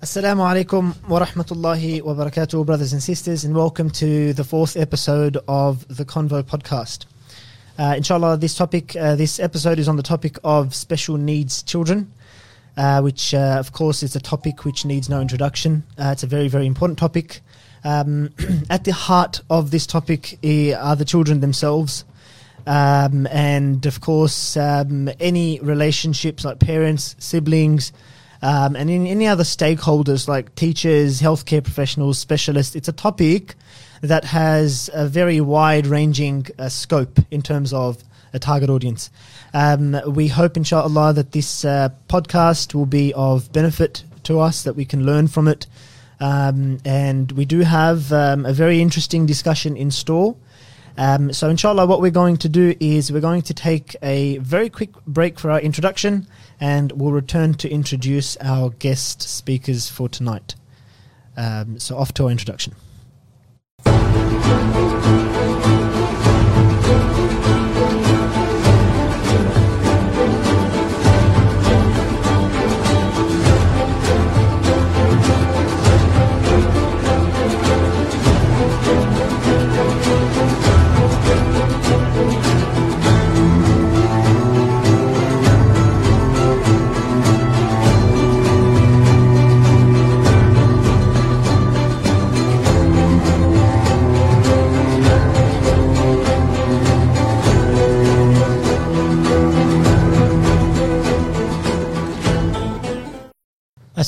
Assalamu alaikum wa rahmatullahi wa barakatuh, brothers and sisters, and welcome to the fourth episode of the Convo podcast. Uh, inshallah, this topic, uh, this episode is on the topic of special needs children, uh, which, uh, of course, is a topic which needs no introduction. Uh, it's a very, very important topic. Um, at the heart of this topic are the children themselves. Um, and of course, um, any relationships like parents, siblings, um, and in any other stakeholders like teachers, healthcare professionals, specialists. It's a topic that has a very wide ranging uh, scope in terms of a target audience. Um, we hope, inshallah, that this uh, podcast will be of benefit to us, that we can learn from it. Um, and we do have um, a very interesting discussion in store. Um, so, inshallah, what we're going to do is we're going to take a very quick break for our introduction and we'll return to introduce our guest speakers for tonight. Um, so, off to our introduction.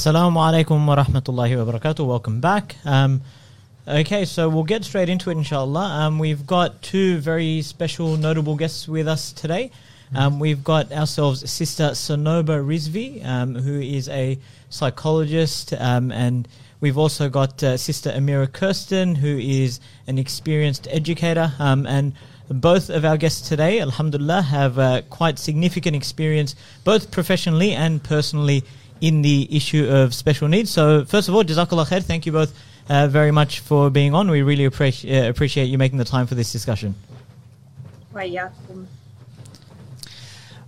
Assalamu alaikum wa rahmatullahi wa barakatuh. Welcome back. Um, okay, so we'll get straight into it, inshallah. Um, we've got two very special, notable guests with us today. Um, we've got ourselves Sister Sonoba Rizvi, um, who is a psychologist, um, and we've also got uh, Sister Amira Kirsten, who is an experienced educator. Um, and both of our guests today, Alhamdulillah, have uh, quite significant experience, both professionally and personally, in the issue of special needs. So, first of all, Jazakallah khair, thank you both uh, very much for being on. We really appreci- uh, appreciate you making the time for this discussion.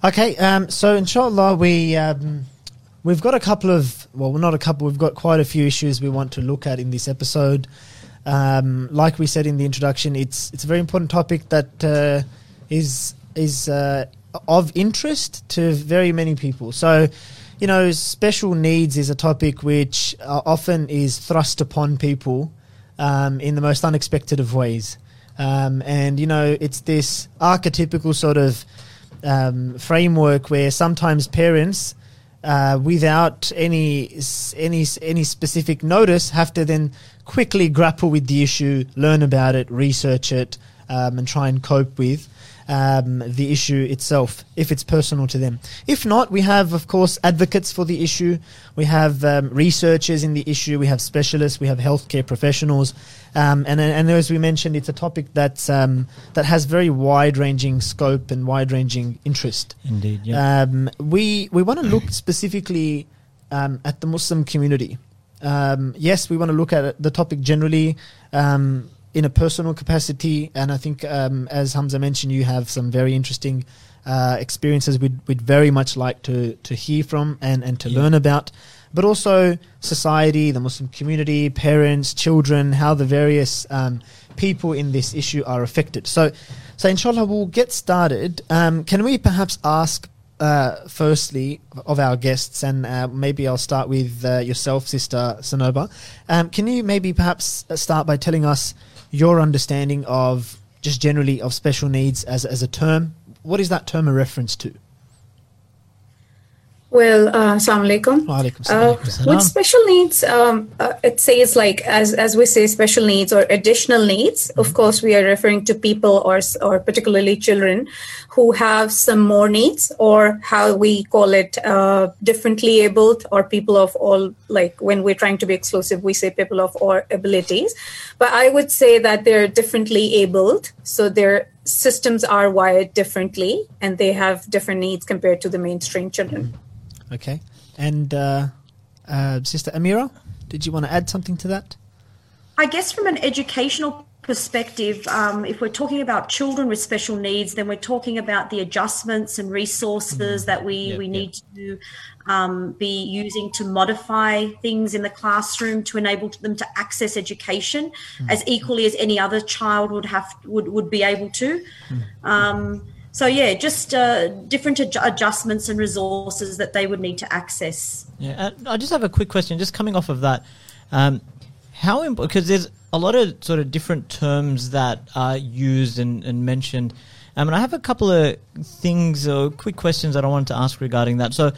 Okay, um, so inshallah, we. Um, we've got a couple of, well, not a couple, we've got quite a few issues we want to look at in this episode. Um, like we said in the introduction, it's it's a very important topic that uh, is is uh, of interest to very many people. So you know, special needs is a topic which uh, often is thrust upon people um, in the most unexpected of ways. Um, and you know, it's this archetypical sort of um, framework where sometimes parents, uh, without any any any specific notice, have to then quickly grapple with the issue, learn about it, research it, um, and try and cope with um, the issue itself if it's personal to them. If not, we have, of course, advocates for the issue. We have um, researchers in the issue. We have specialists. We have healthcare professionals. Um, and, and as we mentioned, it's a topic that's, um, that has very wide ranging scope and wide ranging interest. Indeed, yeah. Um, we we want to look specifically um, at the Muslim community. Um, yes, we want to look at the topic generally um, in a personal capacity, and I think um, as Hamza mentioned, you have some very interesting uh, experiences we'd, we'd very much like to to hear from and and to Yeah. learn about. But also society, the Muslim community, parents, children, how the various um, people in this issue are affected. So, so inshallah, we'll get started. Um, can we perhaps ask uh, firstly of our guests, and uh, maybe I'll start with uh, yourself, Sister Sonoba. Um, can you maybe perhaps start by telling us your understanding of just generally of special needs as as a term? What is that term a reference to? Well, uh, assalamu alaikum. Uh, with special needs, um, uh, it says like as as we say special needs or additional needs. Of course, we are referring to people or or particularly children who have some more needs, or how we call it uh, differently abled, or people of all like when we're trying to be exclusive, we say people of all abilities. But I would say that they're differently abled, so their systems are wired differently, and they have different needs compared to the mainstream children. Okay, and uh, uh, Sister Amira, did you want to add something to that? I guess from an educational perspective, um, if we're talking about children with special needs, then we're talking about the adjustments and resources mm. that we, yep, we need to um, be using to modify things in the classroom to enable them to access education mm. as equally as any other child would have would, would be able to. Mm. Um, so yeah, just uh, different ad- adjustments and resources that they would need to access. Yeah, I just have a quick question, just coming off of that. Um, how because there's a lot of sort of different terms that are used and, and mentioned. Um, and I have a couple of things or quick questions that I wanted to ask regarding that. So,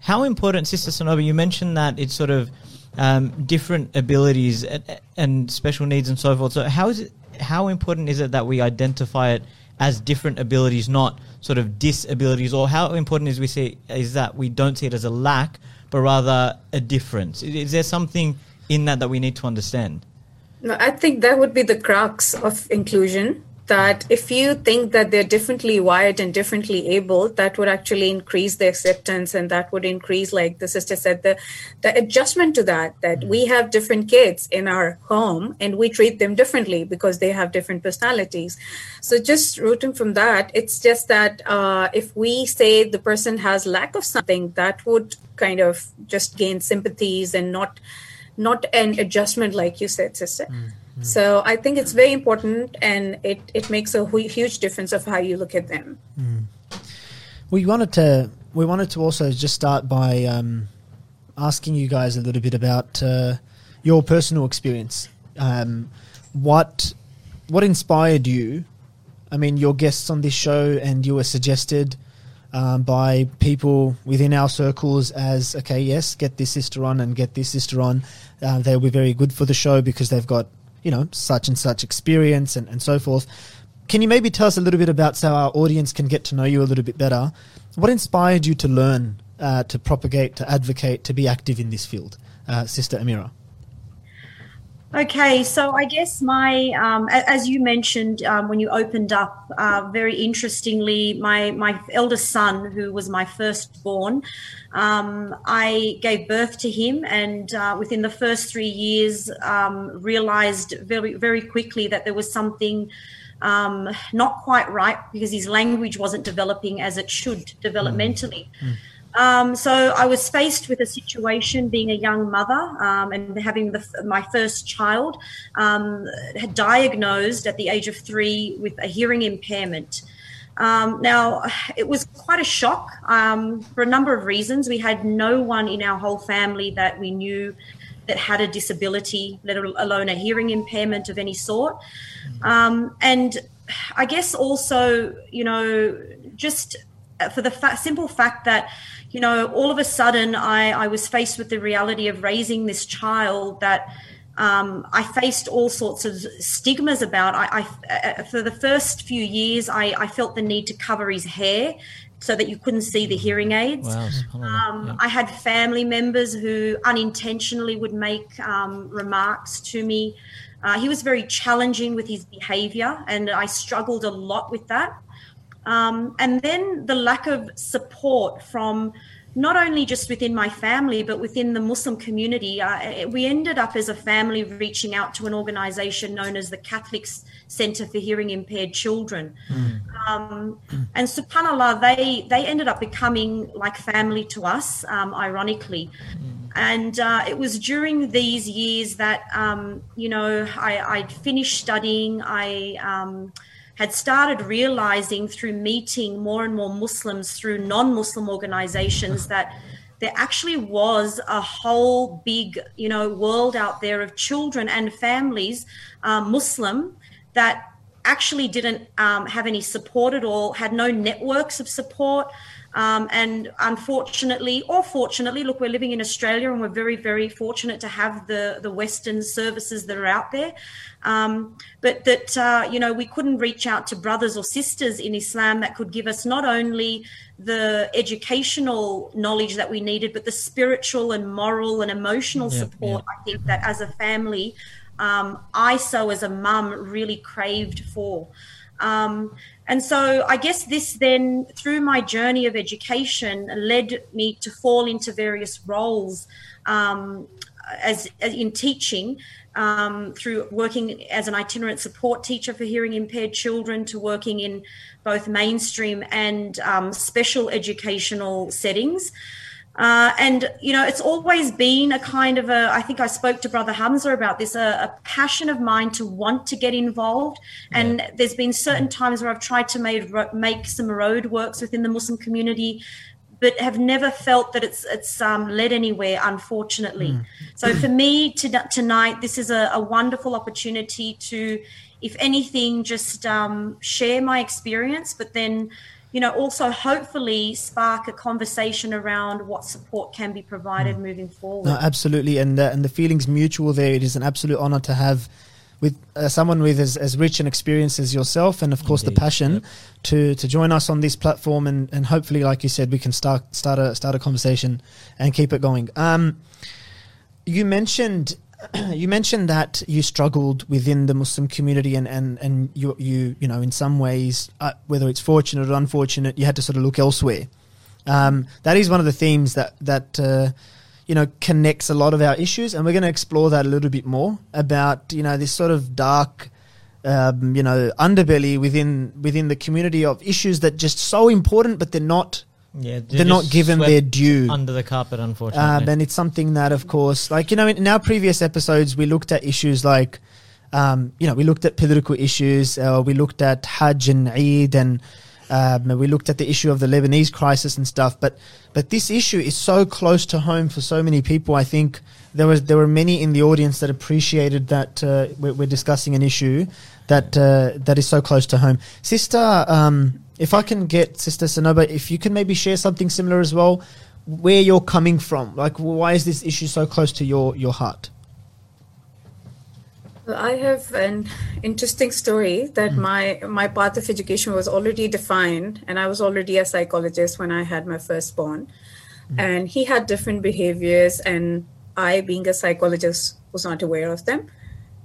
how important, Sister Sonoba, you mentioned that it's sort of um, different abilities and, and, special needs and so forth. So, how is it? How important is it that we identify it as different abilities, not sort of disabilities, or how important is we see is that we don't see it as a lack, but rather a difference? Is there something in that that we need to understand? No, I think that would be the crux of inclusion. That if you think that they're differently wired and differently able, that would actually increase the acceptance and that would increase, like the sister said, the, the adjustment to that. That we have different kids in our home and we treat them differently because they have different personalities. So just rooting from that, it's just that uh, if we say the person has lack of something, that would kind of just gain sympathies and not not an adjustment like you said sister so i think it's very important and it, it makes a huge difference of how you look at them mm. we wanted to we wanted to also just start by um, asking you guys a little bit about uh, your personal experience um, what what inspired you i mean your guests on this show and you were suggested um, by people within our circles as okay, yes, get this sister on and get this sister on. Uh, they'll be very good for the show because they've got you know such and such experience and, and so forth. Can you maybe tell us a little bit about so our audience can get to know you a little bit better? What inspired you to learn, uh, to propagate, to advocate, to be active in this field, uh, Sister Amira? Okay, so I guess my, um, as you mentioned um, when you opened up, uh, very interestingly, my my eldest son, who was my firstborn, um, I gave birth to him, and uh, within the first three years, um, realized very very quickly that there was something. Um, not quite right because his language wasn't developing as it should developmentally. Mm. Um, so I was faced with a situation being a young mother um, and having the, my first child um, diagnosed at the age of three with a hearing impairment. Um, now, it was quite a shock um, for a number of reasons. We had no one in our whole family that we knew that had a disability, let alone a hearing impairment of any sort. Um, and I guess also, you know, just for the fa- simple fact that you know, all of a sudden I, I was faced with the reality of raising this child that um, I faced all sorts of stigmas about. I, I uh, for the first few years, I, I, felt the need to cover his hair so that you couldn't see the hearing aids. Wow. Um, yeah. I had family members who unintentionally would make um, remarks to me. Uh, he was very challenging with his behavior, and I struggled a lot with that. Um, and then the lack of support from not only just within my family, but within the Muslim community. Uh, we ended up as a family reaching out to an organization known as the Catholics Center for Hearing Impaired Children. Mm. Um, and subhanAllah, they, they ended up becoming like family to us, um, ironically. Mm. And uh, it was during these years that, um, you know, I, I'd finished studying. I um, had started realizing through meeting more and more Muslims through non Muslim organizations that there actually was a whole big, you know, world out there of children and families, um, Muslim, that actually didn't um, have any support at all, had no networks of support. Um, and unfortunately, or fortunately, look, we're living in Australia and we're very, very fortunate to have the, the Western services that are out there. Um, but that, uh, you know, we couldn't reach out to brothers or sisters in Islam that could give us not only the educational knowledge that we needed, but the spiritual and moral and emotional support. I think that as a family, um, I, so as a mum, really craved for. Um, and so I guess this then, through my journey of education, led me to fall into various roles um, as, as, in teaching um, through working as an itinerant support teacher for hearing impaired children to working in both mainstream and um, special educational settings. Uh, and you know, it's always been a kind of a. I think I spoke to Brother Hamza about this. A, a passion of mine to want to get involved. And yeah. there's been certain times where I've tried to make make some road works within the Muslim community, but have never felt that it's it's um, led anywhere. Unfortunately, mm. so for me to, tonight, this is a, a, wonderful opportunity to, if anything, just um, share my experience, but then you know, also hopefully spark a conversation around what support can be provided mm. moving forward. No, absolutely, and uh, and the feelings mutual there. It is an absolute honor to have with uh, someone with as, as rich an experience as yourself, and of course Indeed. the passion yep. to to join us on this platform, and, and hopefully, like you said, we can start start a start a conversation and keep it going. Um, you mentioned you mentioned that you struggled within the Muslim community, and and and you you you know in some ways, uh, whether it's fortunate or unfortunate, you had to sort of look elsewhere. Um, that is one of the themes that that uh, you know connects a lot of our issues, and we're going to explore that a little bit more about you know this sort of dark. Um, you know, underbelly within within the community of issues that just so important, but they're not yeah, they're, they're not given their due under the carpet, unfortunately. Um, and it's something that, of course, like you know, in, in our previous episodes, we looked at issues like, um, you know, we looked at political issues, uh, we looked at Hajj and Eid, and um, we looked at the issue of the Lebanese crisis and stuff. But but this issue is so close to home for so many people. I think there was there were many in the audience that appreciated that uh, we're, we're, discussing an issue that uh, that is so close to home. Sister. Um, if I can get Sister Sanoba, if you can maybe share something similar as well, where you're coming from, like why is this issue so close to your your heart? I have an interesting story that mm. my my path of education was already defined, and I was already a psychologist when I had my firstborn, mm. and he had different behaviors, and I, being a psychologist, was not aware of them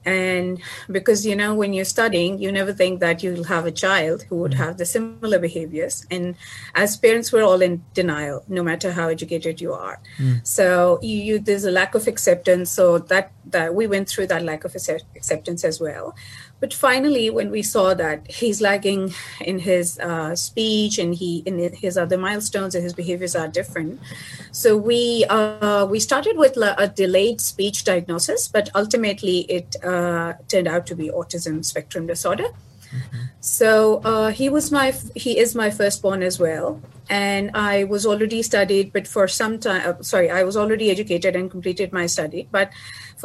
and because you know when you're studying you never think that you'll have a child who would mm-hmm. have the similar behaviors and as parents we're all in denial no matter how educated you are mm. so you, you, there's a lack of acceptance so that that we went through that lack of acceptance as well but finally, when we saw that he's lagging in his uh, speech and he in his other milestones and his behaviors are different, so we uh, we started with a delayed speech diagnosis, but ultimately it uh, turned out to be autism spectrum disorder. Mm-hmm. So uh, he was my he is my firstborn as well, and I was already studied, but for some time, uh, sorry, I was already educated and completed my study, but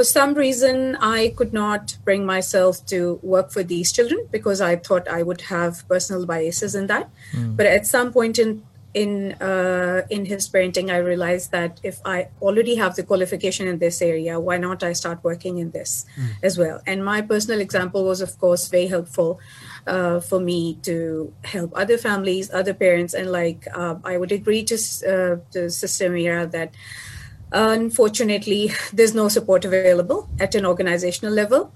for some reason I could not bring myself to work for these children because I thought I would have personal biases in that. Mm. But at some point in in uh, in his parenting, I realized that if I already have the qualification in this area, why not I start working in this mm. as well? And my personal example was, of course, very helpful uh, for me to help other families, other parents, and like uh, I would agree to uh, to Sister Mira that. Unfortunately, there's no support available at an organizational level.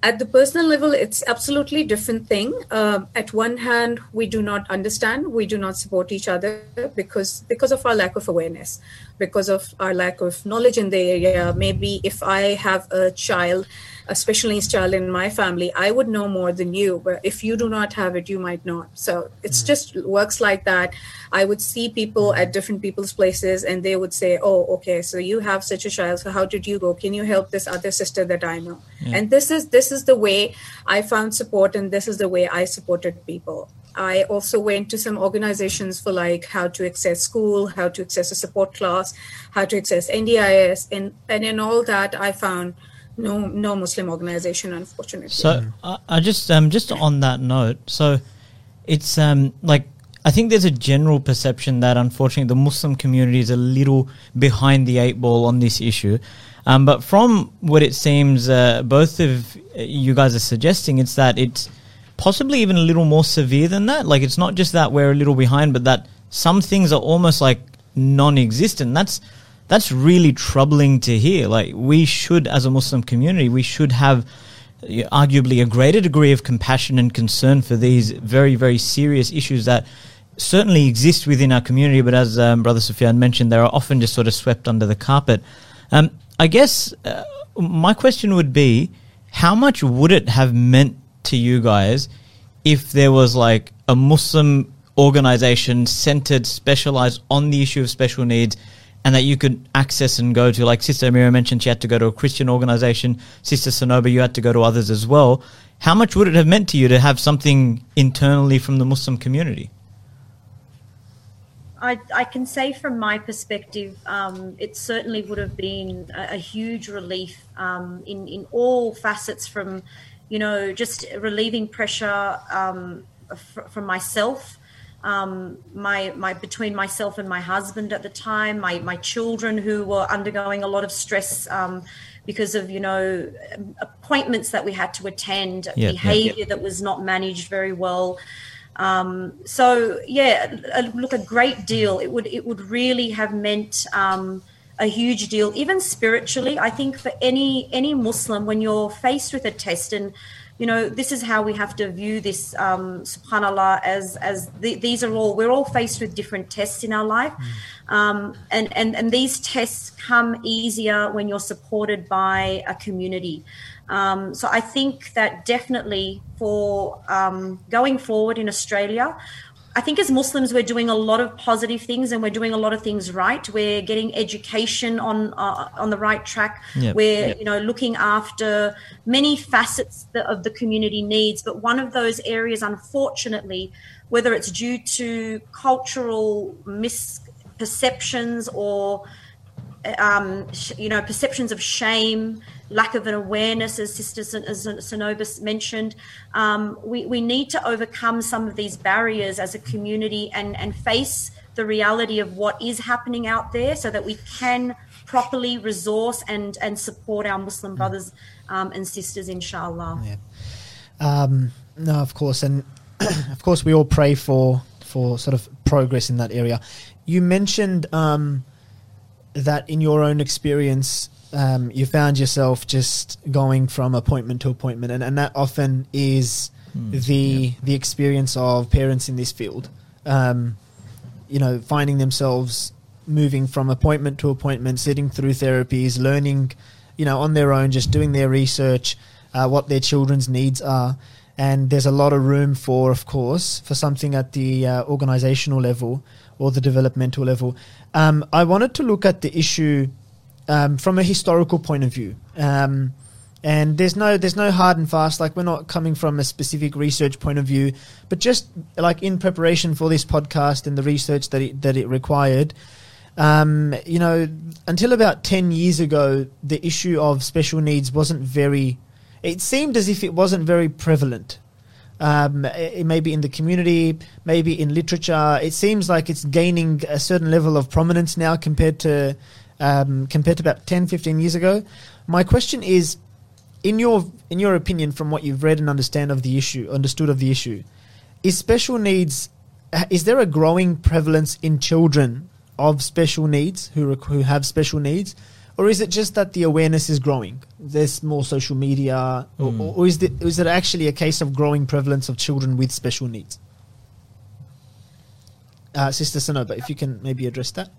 At the personal level, it's absolutely different thing. Uh, at one hand, we do not understand, we do not support each other because because of our lack of awareness, because of our lack of knowledge in the area. Maybe if I have a child a special needs child in my family, I would know more than you. But if you do not have it, you might not. So it's mm. just works like that. I would see people at different people's places and they would say, Oh, okay, so you have such a child. So how did you go? Can you help this other sister that I know? Yeah. And this is this is the way I found support and this is the way I supported people. I also went to some organizations for like how to access school, how to access a support class, how to access NDIS, and and in all that I found no no Muslim organization, unfortunately. So I, I just um just on that note, so it's um like I think there's a general perception that unfortunately the Muslim community is a little behind the eight ball on this issue. Um, but from what it seems, uh, both of you guys are suggesting, it's that it's possibly even a little more severe than that. Like it's not just that we're a little behind, but that some things are almost like non-existent. That's that's really troubling to hear. Like we should, as a Muslim community, we should have arguably a greater degree of compassion and concern for these very, very serious issues that certainly exist within our community. But as um, Brother Sufyan mentioned, they are often just sort of swept under the carpet. Um, I guess uh, my question would be, how much would it have meant to you guys if there was like a Muslim organization centered, specialized on the issue of special needs? And that you could access and go to, like Sister Amira mentioned, she had to go to a Christian organization. Sister Sanoba, you had to go to others as well. How much would it have meant to you to have something internally from the Muslim community? I, I can say from my perspective, um, it certainly would have been a, a huge relief um, in, in all facets from, you know, just relieving pressure um, f- from myself, um, my, my between myself and my husband at the time, my, my children who were undergoing a lot of stress um, because of, you know, appointments that we had to attend, Yeah, yeah. behavior that was not managed very well. Um, so yeah, a, look, a great deal. It would it would really have meant um, a huge deal, even spiritually. I think for any any Muslim, when you're faced with a test, and you know this is how we have to view this, um, Subhanallah, as as the, these are all we're all faced with different tests in our life, um, and and and these tests come easier when you're supported by a community. Um, so I think that definitely for um, going forward in Australia, I think as Muslims we're doing a lot of positive things and we're doing a lot of things right. We're getting education on uh, on the right track. Yep. We're you know looking after many facets that, of the community needs, but one of those areas, unfortunately, whether it's due to cultural misperceptions or um, you know, perceptions of shame, lack of an awareness, as Sister Sanobis mentioned. Um, we, we need to overcome some of these barriers as a community and, and face the reality of what is happening out there so that we can properly resource and, and support our Muslim brothers um, and sisters, inshallah. Yeah. Um, no, of course, and of course, we all pray for for sort of progress in that area. You mentioned um, that in your own experience, um, you found yourself just going from appointment to appointment, and, and that often is the the experience of parents in this field. Um, you know, finding themselves moving from appointment to appointment, sitting through therapies, learning, you know, on their own, just doing their research, uh, what their children's needs are. And there's a lot of room for, of course, for something at the uh, organizational level or the developmental level. Um, I wanted to look at the issue um, from a historical point of view. Um, and there's no there's no hard and fast like we're not coming from a specific research point of view but just like in preparation for this podcast and the research that it, that it required um, you know until about 10 years ago the issue of special needs wasn't very it seemed as if it wasn't very prevalent um, it, maybe in the community, maybe in literature. It seems like it's gaining a certain level of prominence now compared to um, compared to about 10, 15 years ago. My question is, in your in your opinion, from what you've read and understand of the issue, understood of the issue, is special needs is there a growing prevalence in children of special needs who rec- who have special needs? Or is it just that the awareness is growing? There's more social media, or, or, or is, it, is it actually a case of growing prevalence of children with special needs? Uh, Sister Sanoba, if you can maybe address that.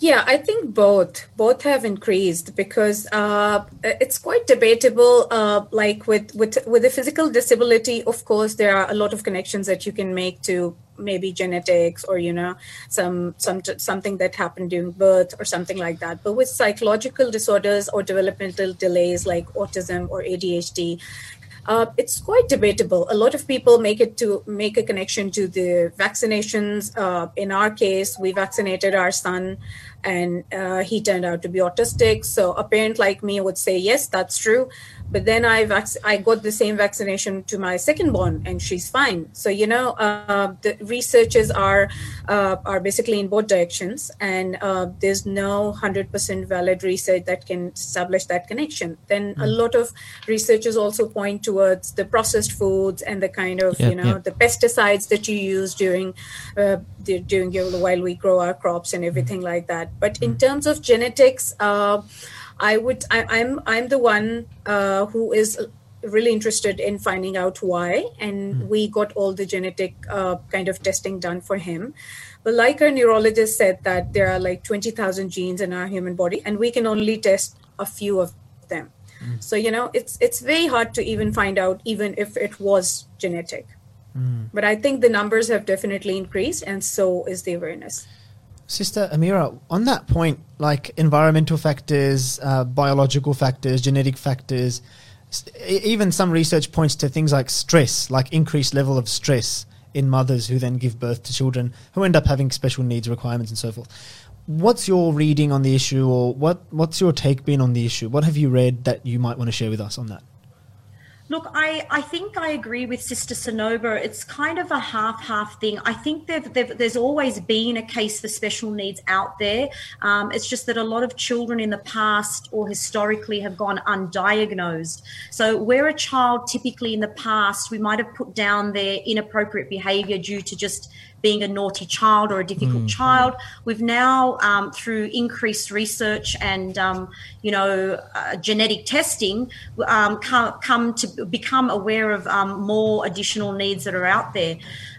Yeah, I think both both have increased because uh, it's quite debatable. Uh, like with with with a physical disability, of course, there are a lot of connections that you can make to maybe genetics or you know some some something that happened during birth or something like that. But with psychological disorders or developmental delays like autism or ADHD, uh, it's quite debatable. A lot of people make it to make a connection to the vaccinations. Uh, in our case, we vaccinated our son, and uh, he turned out to be autistic. So a parent like me would say, yes, that's true. But then I vac- I got the same vaccination to my second born, and she's fine. So you know, uh, the researchers are uh, are basically in both directions, and uh, there's no hundred percent valid research that can establish that connection. Then a lot of researchers also point towards the processed foods and the kind of Yeah, you know yeah. the pesticides that you use during uh, the, during your, while we grow our crops and everything like that. But in terms of genetics, uh, I would I, I'm I'm the one uh, who is really interested in finding out why, and mm. we got all the genetic uh, kind of testing done for him. But like our neurologist said, that there are like 20,000 genes in our human body, and we can only test a few of them. Mm. So you know, it's it's very hard to even find out, even if it was genetic. Mm. But I think the numbers have definitely increased, and so is the awareness. Sister Amira, on that point, like environmental factors, uh, biological factors, genetic factors, even some research points to things like stress, like increased level of stress in mothers who then give birth to children who end up having special needs requirements and so forth. What's your reading on the issue, or what, what's your take been on the issue? What have you read that you might want to share with us on that? Look, I, I think I agree with Sister Sanoba. It's kind of a half half thing. I think they've, they've, there's always been a case for special needs out there. Um, it's just that a lot of children in the past or historically have gone undiagnosed. So, where a child typically in the past, we might have put down their inappropriate behavior due to just being a naughty child or a difficult mm. child. We've now, um, through increased research and um, you know uh, genetic testing, um, come, come, to become aware of um, more additional needs that are out there.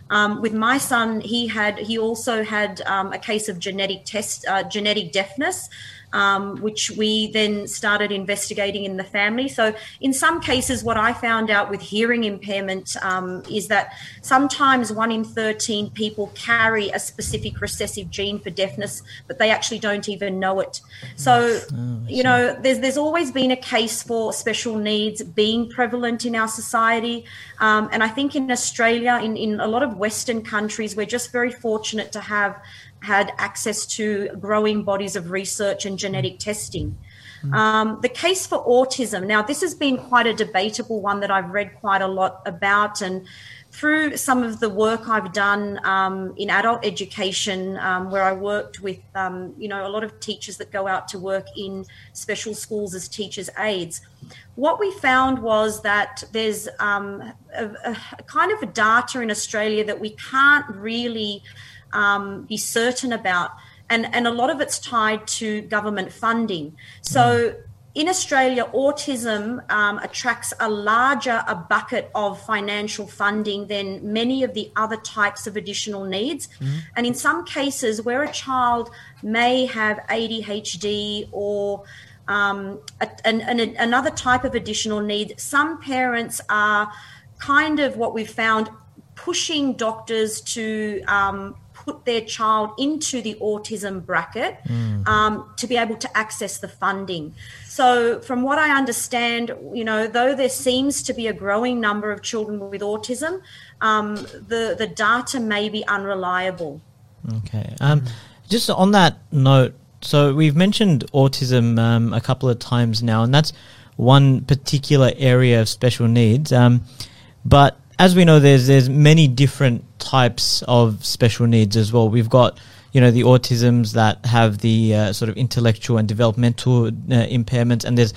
Um, with my son, he had he also had um, a case of genetic test uh, genetic deafness um, which we then started investigating in the family. So, in some cases, what I found out with hearing impairment um, is that sometimes one in 13 people carry a specific recessive gene for deafness, but they actually don't even know it. So, oh, you know, there's, there's always been a case for special needs being prevalent in our society. Um, and I think in Australia, in, in a lot of Western countries, we're just very fortunate to have had access to growing bodies of research and genetic testing. Mm. Um, the case for autism. Now, this has been quite a debatable one that I've read quite a lot about, and through some of the work I've done um, in adult education, um, where I worked with, um, you know, a lot of teachers that go out to work in special schools as teachers' aides. What we found was that there's um, a, a kind of a data in Australia that we can't really um, be certain about. And, and a lot of it's tied to government funding. So in Australia, autism um, attracts a larger a bucket of financial funding than many of the other types of additional needs. Mm-hmm. And in some cases, where a child may have ADHD or um, a, an, an, another type of additional need, some parents are kind of what we've found pushing doctors to um, put their child into the autism bracket mm. um, to be able to access the funding. So, from what I understand, you know, though there seems to be a growing number of children with autism, um, the the data may be unreliable. Okay. Um, just on that note, so we've mentioned autism um, a couple of times now, and that's one particular area of special needs. Um, but as we know, there's there's many different types of special needs as well. We've got you know the autisms that have the uh, sort of intellectual and developmental uh, impairments, and there's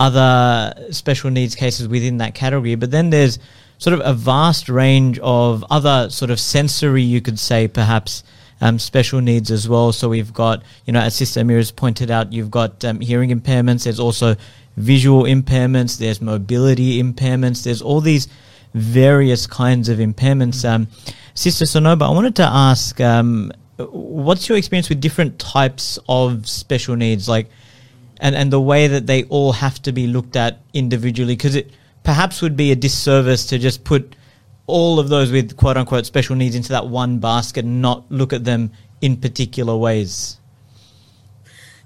other special needs cases within that category. But then there's sort of a vast range of other sort of sensory, you could say, perhaps. Um, special needs as well. So we've got, you know, as Sister Amira's pointed out, you've got um, hearing impairments. There's also visual impairments. There's mobility impairments. There's all these various kinds of impairments. Um, Sister Sanoba, I wanted to ask, um, what's your experience with different types of special needs, like, and and the way that they all have to be looked at individually? Because it perhaps would be a disservice to just put all of those with quote unquote special needs into that one basket and not look at them in particular ways.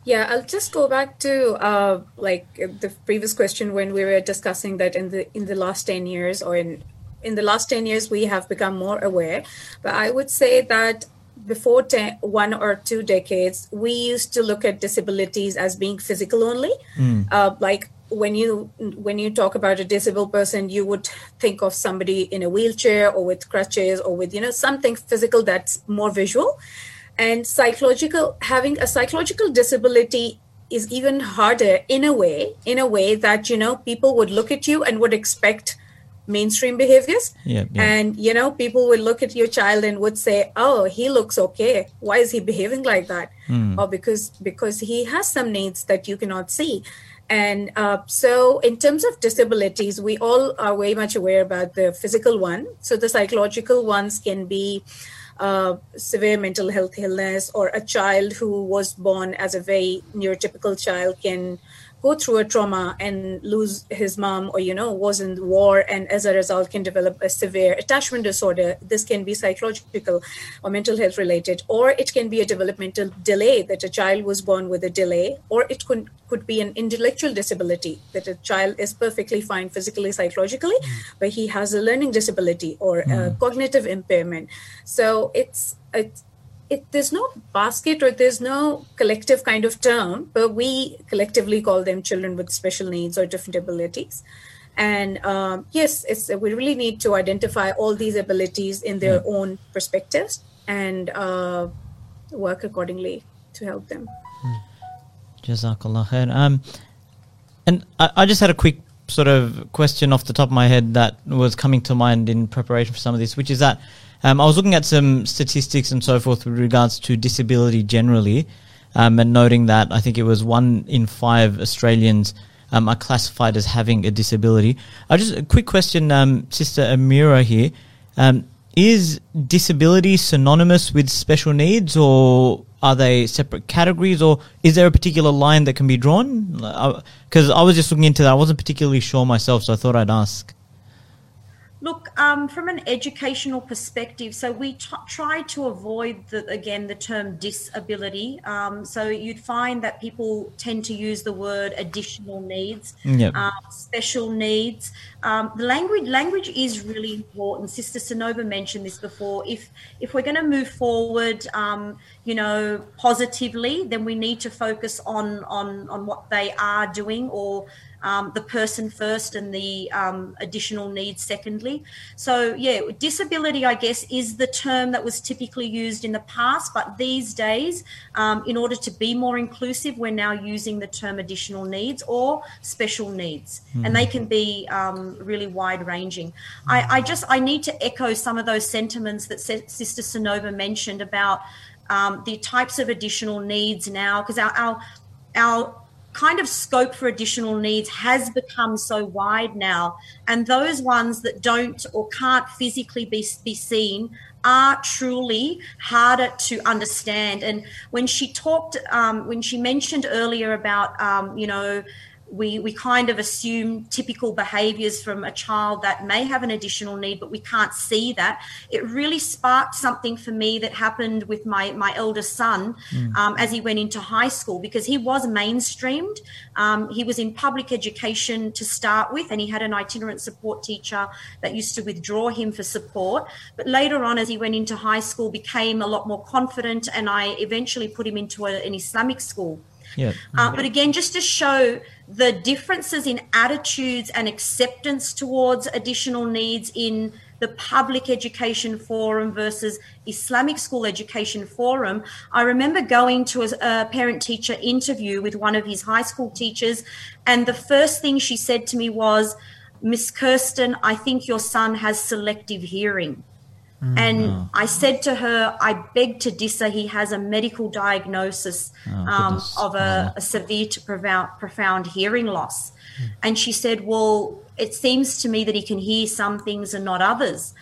Yeah, I'll just go back to uh, like the previous question when we were discussing that in the in the last ten years or in in the last ten years we have become more aware. But I would say that before ten, one or two decades, we used to look at disabilities as being physical only. Mm. Uh, like when you when you talk about a disabled person, you would think of somebody in a wheelchair or with crutches or with you know something physical that's more visual and psychological having a psychological disability is even harder in a way in a way that you know people would look at you and would expect mainstream behaviors yeah, yeah. and you know people would look at your child and would say oh he looks okay why is he behaving like that mm. or because because he has some needs that you cannot see And uh, so, in terms of disabilities, we all are very much aware about the physical one. So, the psychological ones can be uh, severe mental health illness, or a child who was born as a very neurotypical child can go through a trauma and lose his mom or you know was in war and as a result can develop a severe attachment disorder this can be psychological or mental health related or it can be a developmental delay that a child was born with a delay or it could could be an intellectual disability that a child is perfectly fine physically psychologically mm. but he has a learning disability or mm. a cognitive impairment so it's it's it, there's no basket or there's no collective kind of term, but we collectively call them children with special needs or different abilities. And um, yes, it's we really need to identify all these abilities in their yeah. own perspectives and uh, work accordingly to help them. Hmm. Jazakallah khair. Um, and I, I just had a quick sort of question off the top of my head that was coming to mind in preparation for some of this, which is that um, I was looking at some statistics and so forth with regards to disability generally, um, and noting that I think it was one in five Australians um, are classified as having a disability. I just a quick question, um, Sister Amira here. Um, is disability synonymous with special needs, or are they separate categories, or is there a particular line that can be drawn? Because uh, I was just looking into that, I wasn't particularly sure myself, so I thought I'd ask. Look, um, from an educational perspective, so we t- try to avoid the, again the term disability. Um, so you'd find that people tend to use the word additional needs, yep. uh, special needs. Um, the language language is really important. Sister Sanoba mentioned this before. If if we're going to move forward, um, you know, positively, then we need to focus on on on what they are doing or um, the person first and the um, additional needs secondly. So, yeah, disability, I guess, is the term that was typically used in the past, but these days, um, in order to be more inclusive, we're now using the term additional needs or special needs, mm. and they can be um, really wide ranging. I, I, just I need to echo some of those sentiments that Sister Sonova mentioned about. Um, the types of additional needs now, because our, our our kind of scope for additional needs has become so wide now. And those ones that don't or can't physically be, be seen are truly harder to understand. And when she talked, um, when she mentioned earlier about, um, you know, we, we kind of assume typical behaviors from a child that may have an additional need, but we can't see that. It really sparked something for me that happened with my, my eldest son mm. um, as he went into high school because he was mainstreamed. Um, he was in public education to start with, and he had an itinerant support teacher that used to withdraw him for support. But later on, as he went into high school, became a lot more confident, and I eventually put him into a, an Islamic school. Yeah. Uh, but again, just to show the differences in attitudes and acceptance towards additional needs in the public education forum versus Islamic school education forum. I remember going to a, a parent teacher interview with one of his high school teachers, and the first thing she said to me was, Miss Kirsten, I think your son has selective hearing. Mm. And I said to her, I beg to differ. He has a medical diagnosis oh, um, of a, a, severe to profound, profound hearing loss. Mm. And she said, Well, it seems to me that he can hear some things and not others.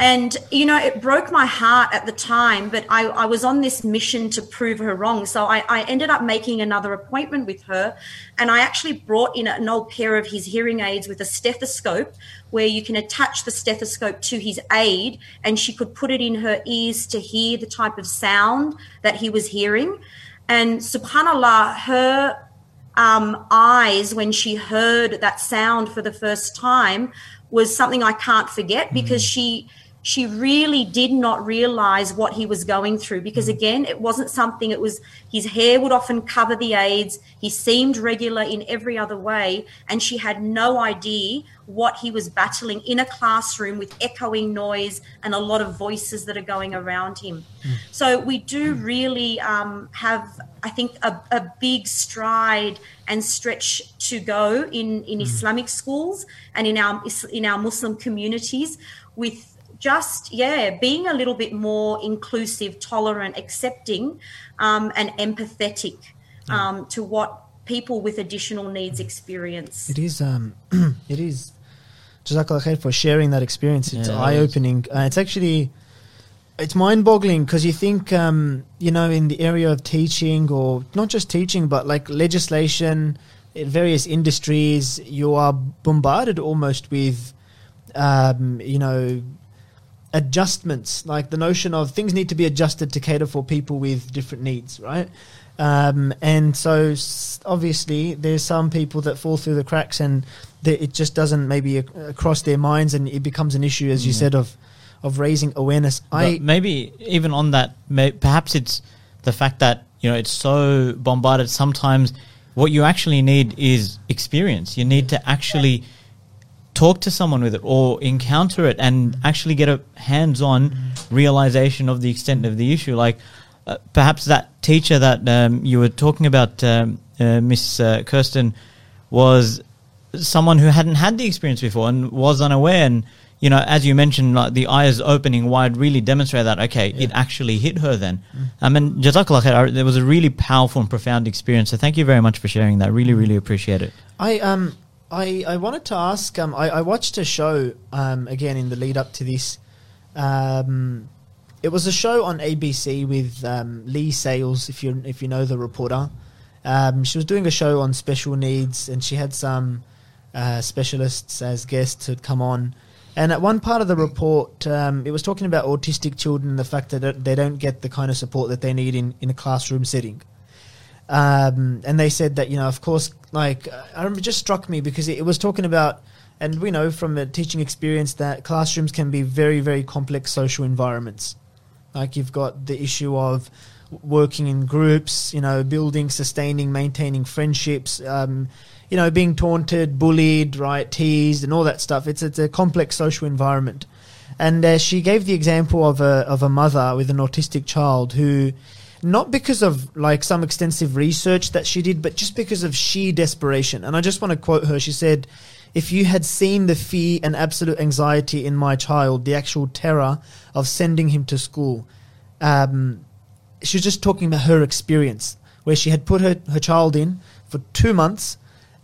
And, you know, it broke my heart at the time, but I, I was on this mission to prove her wrong. So I, I, ended up making another appointment with her. And I actually brought in an old pair of his hearing aids with a stethoscope where you can attach the stethoscope to his aid and she could put it in her ears to hear the type of sound that he was hearing. And subhanAllah, her um, eyes when she heard that sound for the first time was something I can't forget because mm. she she really did not realize what he was going through because mm. again it wasn't something it was his hair would often cover the aids he seemed regular in every other way and she had no idea what he was battling in a classroom with echoing noise and a lot of voices that are going around him mm. so we do mm. really um, have i think a, a, big stride and stretch to go in in mm. islamic schools and in our in our muslim communities with just yeah being a little bit more inclusive tolerant accepting um, and empathetic um, to what people with additional needs experience. It is. Um, it is. Jazakallah khair for sharing that experience. It's Yeah, eye opening. Uh, it's actually, it's mind boggling because you think, um, you know, in the area of teaching or not just teaching, but like legislation in various industries, you are bombarded almost with, um, you know, adjustments. Like the notion of things need to be adjusted to cater for people with different needs, right? Um, and so obviously there's some people that fall through the cracks and that it just doesn't maybe ac- across their minds and it becomes an issue, as you Yeah. said, of of raising awareness. I maybe even on that, may, perhaps it's the fact that you know it's so bombarded. Sometimes what you actually need is experience. You need to actually talk to someone with it or encounter it and actually get a hands-on realization of the extent of the issue. Like uh, perhaps that teacher that um, you were talking about, um, uh, Miss uh, Kirsten, was someone who hadn't had the experience before and was unaware. And you know as you mentioned like the eyes opening wide really demonstrate that okay it actually hit her then. I mean jazakallah khair there was a really powerful and profound experience. So thank you very much for sharing that. Really really appreciate it. I um I I wanted to ask um I, I watched a show um again in the lead up to this. Um it was a show on ABC with um, Leigh Sales if you if you know the reporter. Um she was doing a show on special needs and she had some uh, specialists as guests who'd come on. And at one part of the report um, it was talking about autistic children and the fact that they don't get the kind of support that they need in, in a classroom setting um, and they said that you know, of course, like I remember, it just struck me because it, it was talking about, and we know from a teaching experience that classrooms can be very, very complex social environments. Like you've got the issue of working in groups, you know, building, sustaining, maintaining friendships, um, you know, being taunted, bullied, right, teased, and all that stuff. It's it's a complex social environment. And uh, she gave the example of a of a mother with an autistic child who, not because of like some extensive research that she did, but just because of sheer desperation. And I just want to quote her. She said, "If you had seen the fear and absolute anxiety in my child, the actual terror of sending him to school." Um, she was just talking about her experience where she had put her, her child in for two months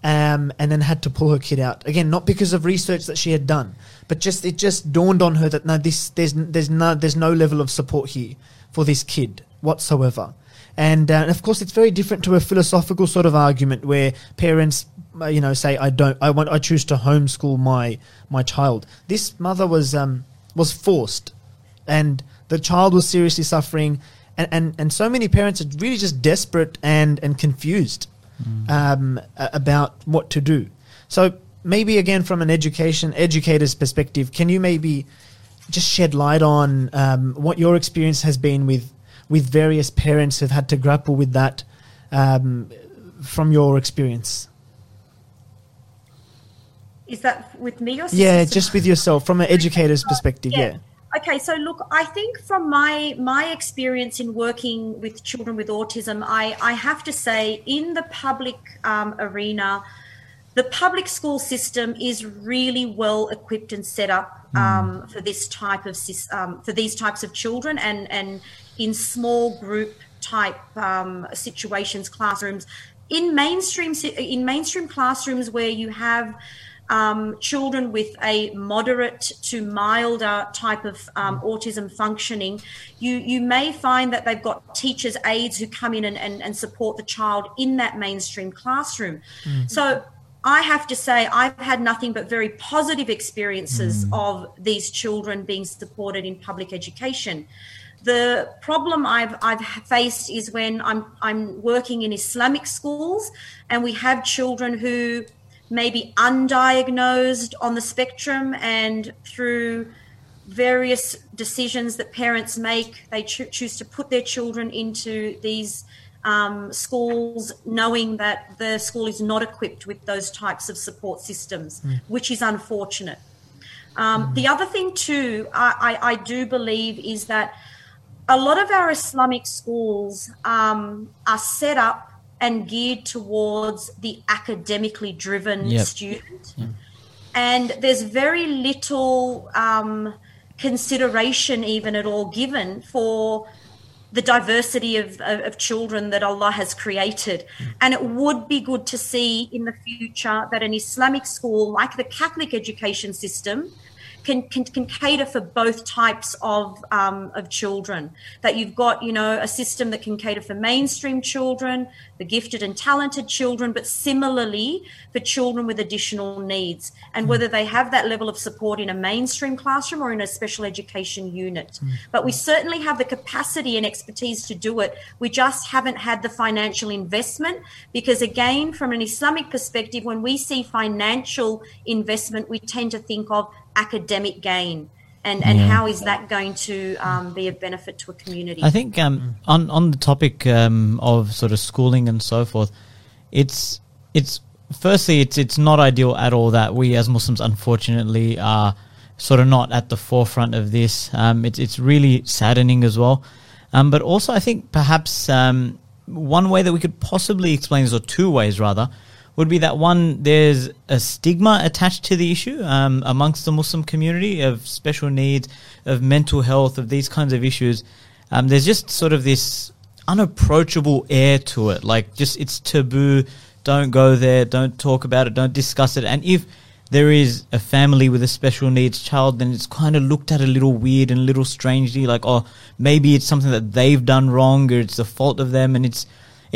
um, and then had to pull her kid out again not because of research that she had done but just it just dawned on her that no this there's there's no there's no level of support here for this kid whatsoever. And, uh, and of course it's very different to a philosophical sort of argument where parents uh, you know say I don't I want I choose to homeschool my my child. This mother was um was forced and the child was seriously suffering and, and, and so many parents are really just desperate and, and confused um, about what to do. So maybe again from an education educator's perspective can you maybe just shed light on um, what your experience has been with with various parents who've had to grapple with that um, from your experience? Is that with me or yeah just with yourself from an educator's perspective yeah, Okay, so look, I think from my my experience in working with children with autism, I I have to say in the public um, arena, the public school system is really well equipped and set up um, for this type of um, for these types of children and and in small group type um, situations, classrooms. In mainstream in mainstream classrooms where you have um, children with a moderate to milder type of um, autism functioning, you you may find that they've got teachers aides who come in and, and, and support the child in that mainstream classroom. So I have to say I've had nothing but very positive experiences of these children being supported in public education. The problem I've I've faced is when I'm I'm working in Islamic schools and we have children who may be undiagnosed on the spectrum and through various decisions that parents make they cho- choose to put their children into these um, schools knowing that the school is not equipped with those types of support systems which is unfortunate. Um, the other thing too I, I, I do believe is that a lot of our islamic schools um, are set up and geared towards the academically driven Yep. student and there's very little um, consideration even at all given for the diversity of, of, of, children that Allah has created. And it would be good to see in the future that an Islamic school, like the Catholic education system, can, can, can cater for both types of, um, of children. That you've got, you know, a system that can cater for mainstream children, the gifted and talented children, but similarly for children with additional needs. And mm. whether they have that level of support in a mainstream classroom or in a special education unit. Mm. But we certainly have the capacity and expertise to do it. We just haven't had the financial investment because, again, from an Islamic perspective, when we see financial investment, we tend to think of academic gain and, and yeah. how is that going to um, be a benefit to a community? I think um, on on the topic um, of sort of schooling and so forth, it's it's firstly it's it's not ideal at all that we as Muslims unfortunately are sort of not at the forefront of this. Um, it's it's really saddening as well, um, but also I think perhaps um, one way that we could possibly explain this, or two ways rather, would be that one, there's a stigma attached to the issue um, amongst the Muslim community of special needs, of mental health, of these kinds of issues. Um, there's just sort of this unapproachable air to it. Like, just it's taboo. Don't go there. Don't talk about it. Don't discuss it. And if there is a family with a special needs child, then it's kind of looked at a little weird and a little strangely, like, oh, maybe it's something that they've done wrong or it's the fault of them. And it's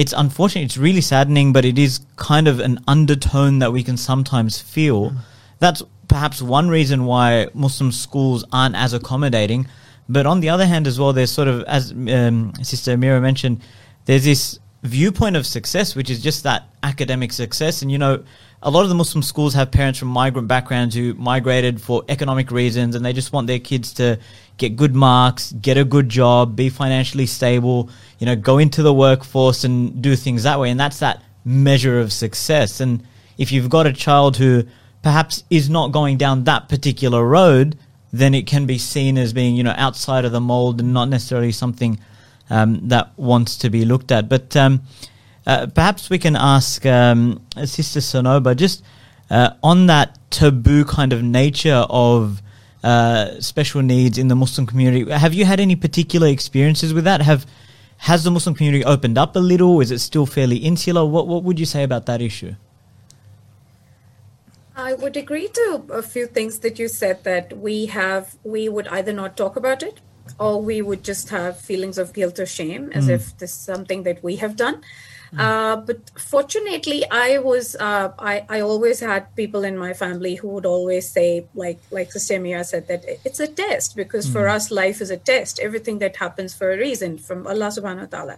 it's unfortunate. It's really saddening, but it is kind of an undertone that we can sometimes feel. Mm. That's perhaps one reason why Muslim schools aren't as accommodating. But on the other hand, as well, there's sort of, as um, Sister Amira mentioned, there's this viewpoint of success, which is just that academic success. And, you know, a lot of the Muslim schools have parents from migrant backgrounds who migrated for economic reasons and they just want their kids to get good marks, get a good job, be financially stable, you know, go into the workforce and do things that way. And that's that measure of success. And if you've got a child who perhaps is not going down that particular road, then it can be seen as being, you know, outside of the mold and not necessarily something um, that wants to be looked at. But um, uh, perhaps we can ask um, Sister Sanoba just uh, on that taboo kind of nature of uh, special needs in the Muslim community. Have you had any particular experiences with that? Have has the Muslim community opened up a little? Is it still fairly insular? What what would you say about that issue? I would agree to a few things that you said that we have we would either not talk about it or we would just have feelings of guilt or shame as mm. if this is something that we have done. Uh, but fortunately, I was uh, I I always had people in my family who would always say like like Sister Mia said that it's a test because mm. for us life is a test. Everything that happens for a reason from Allah Subhanahu wa Taala,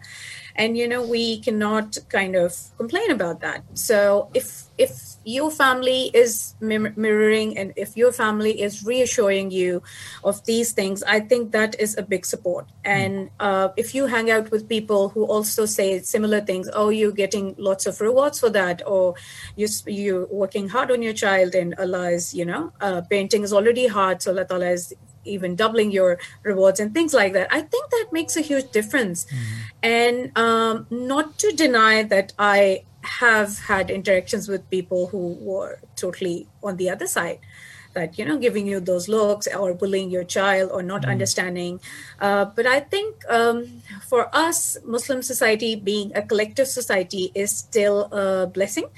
and you know we cannot kind of complain about that. So if if your family is mirroring and if your family is reassuring you of these things i think that is a big support and uh, if you hang out with people who also say similar things oh you're getting lots of rewards for that or you, you're working hard on your child and allah is you know uh, painting is already hard so allah is even doubling your rewards and things like that i think that makes a huge difference mm-hmm. and um, not to deny that i have had interactions with people who were totally on the other side. That you know giving you those looks or bullying your child or not mm. understanding. Uh, but i think um, for us muslim society being a collective society is still a blessing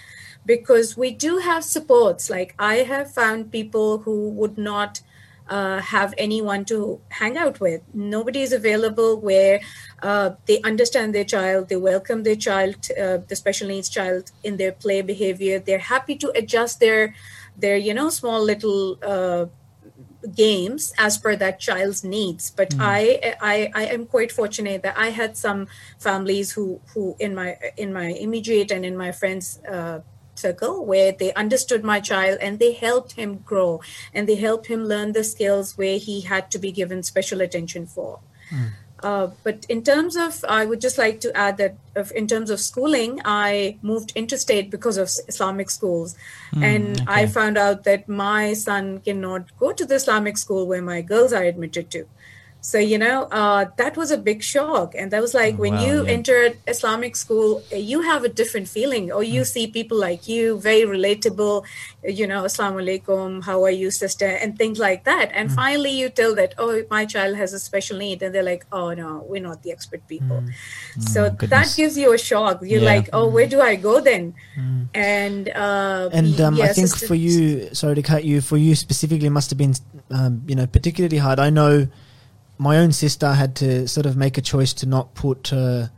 because we do have supports. Like i have found people who would not uh, have anyone to hang out with. Nobody is available where uh, they understand their child, they welcome their child, uh, the special needs child, in their play behavior. They're happy to adjust their their you know small little uh, games as per that child's needs but mm. I, I i am quite fortunate that i had some families who who in my in my immediate and in my friends uh, circle where they understood my child and they helped him grow and they helped him learn the skills where he had to be given special attention for. Mm. Uh, but in terms of, I would just like to add that if, in terms of schooling, I moved interstate because of Islamic schools. Mm, and okay. I found out that my son cannot go to the Islamic school where my girls are admitted to. So, you know, uh, that was a big shock. And that was like when Wow, you yeah. entered Islamic school, you have a different feeling, or you see people like you, very relatable, you know, Assalamu alaikum, how are you, sister, and things like that. And finally, you tell that, oh, my child has a special need. And they're like, oh, no, we're not the expert people. So that gives you a shock. You're Yeah. like, oh, where do I go then? And, uh, And um, I think it's- for you, sorry to cut you, for you specifically, must have been, um, you know, particularly hard. I know my own sister had to sort of make a choice to not put uh,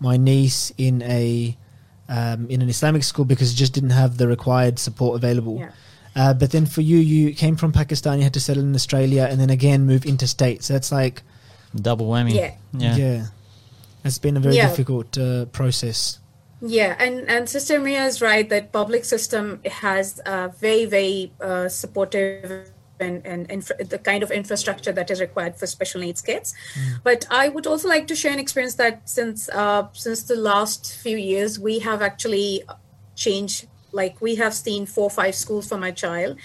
my niece in a um, in an Islamic school because it just didn't have the required support available. Yeah. Uh, but then for you, you came from Pakistan, you had to settle in Australia, and then again move interstate. So that's like, Double whammy. Yeah. Yeah. yeah, it's been a very Yeah. difficult uh, process. Yeah, and and Sister Mia is right that public system has a very very uh, supportive and and infra- the kind of infrastructure that is required for special needs kids. But I would also like to share an experience that since uh, since the last few years we have actually changed. Like we have seen four or five schools for my child,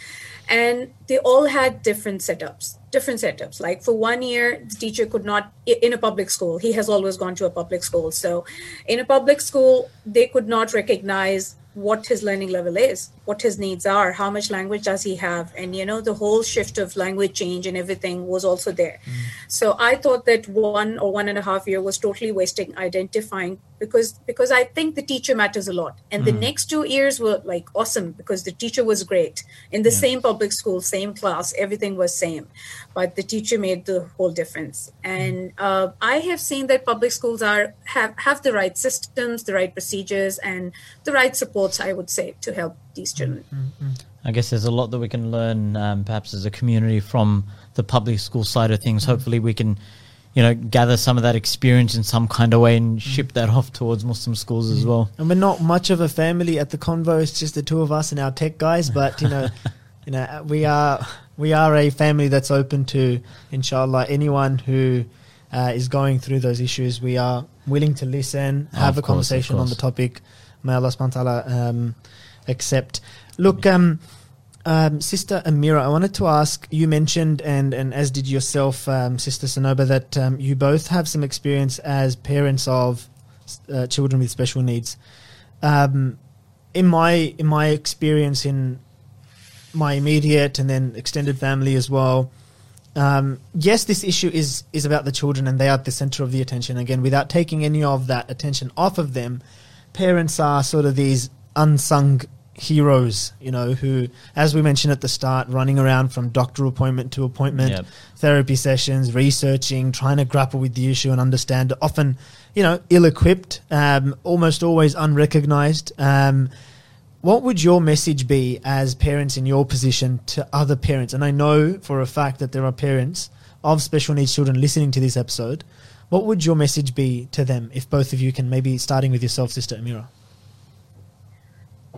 and they all had different setups different setups like for one year the teacher could not in a public school he has always gone to a public school so in a public school they could not recognize what his learning level is what his needs are how much language does he have and you know the whole shift of language change and everything was also there. Mm. So i thought that one or one and a half year was totally wasting identifying because because i think the teacher matters a lot. And the hmm. next two years were like awesome because the teacher was great. In the same public school same class everything was same but the teacher made the whole difference. And hmm. uh, i have seen that public schools are have have the right systems the right procedures and the right supports i would say to help these hmm, children. I guess there's a lot that we can learn, um, perhaps as a community, from the public school side of things. Hopefully, we can, you know, gather some of that experience in some kind of way and ship that off towards Muslim schools as well. And we're not much of a family at the convo. It's just the two of us and our tech guys. But you know, you know, we are we are a family that's open to, inshallah, anyone who uh, is going through those issues. We are willing to listen, have a course, conversation on the topic. May Allah subhanahu wa ta'ala um, accept. Look, um, um, Sister Amira, I wanted to ask. You mentioned, and and as did yourself, um, Sister Sanoba, that um, you both have some experience as parents of uh, children with special needs. Um, in my in my experience in my immediate and then extended family as well. Um, yes, this issue is is about the children, and they are at the center of the attention. Again, without taking any of that attention off of them, parents are sort of these unsung heroes, you know, who, as we mentioned at the start, running around from doctor appointment to appointment, Yep. therapy sessions, researching, trying to grapple with the issue and understand. it. Often, you know, ill-equipped, um, almost always unrecognized. Um, what would your message be as parents in your position to other parents? And I know for a fact that there are parents of special needs children listening to this episode. What would your message be to them if both of you can maybe starting with yourself, Sister Amira?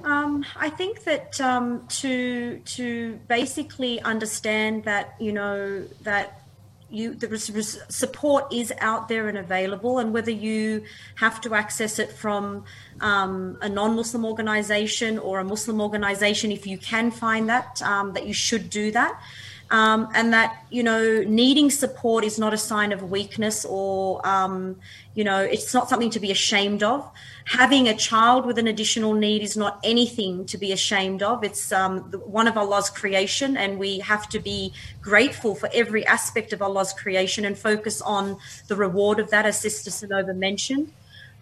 Um, I think that um, to to basically understand that you know that you the res- support is out there and available, and whether you have to access it from um, a non-Muslim organization or a Muslim organization, if you can find that, um, that you should do that. Um, and that you know needing support is not a sign of weakness or um, you know it's not something to be ashamed of. Having a child with an additional need is not anything to be ashamed of. It's um, one of allah's creation and we have to be grateful for every aspect of allah's creation and focus on the reward of that as sister Sonova mentioned.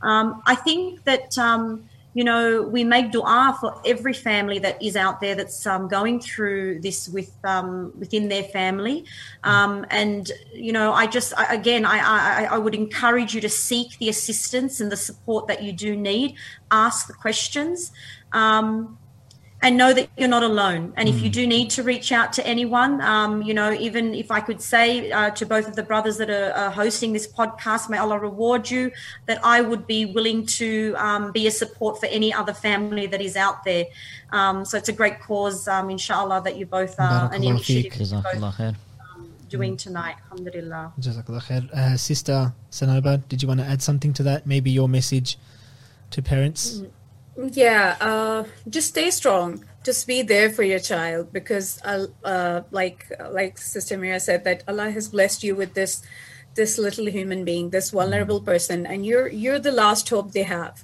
Um, i think that um, you know, we make dua for every family that is out there that's um, going through this with um, within their family, um, and you know, I just I, again, I, I I would encourage you to seek the assistance and the support that you do need. Ask the questions. Um, and know that you're not alone. And if you do need to reach out to anyone, um, you know, even if I could say uh, to both of the brothers that are, are hosting this podcast, may Allah reward you, that I would be willing to um, be a support for any other family that is out there. Um, so it's a great cause, um, inshallah, that you both are an initiative feek. that you're both doing tonight. Alhamdulillah. Jazakallah khair. Uh, Sister Sanoba, did you want to add something to that? Maybe your message to parents? Yeah, uh, just stay strong. Just be there for your child because, uh, uh, like like Sister Mira said, that Allah has blessed you with this this little human being, this vulnerable person, and you're you're the last hope they have.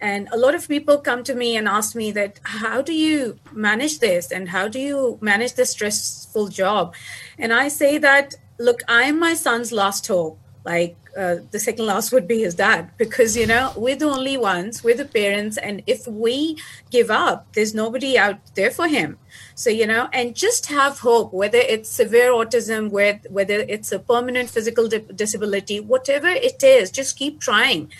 And a lot of people come to me and ask me that how do you manage this and how do you manage this stressful job? And I say that look, I'm my son's last hope. Like uh, the second last would be his dad. Because you know we're the only ones we're the parents and if we give up there's nobody out there for him. So you know and just have hope whether it's severe autism with whether it's a permanent physical di- disability whatever it is just keep trying.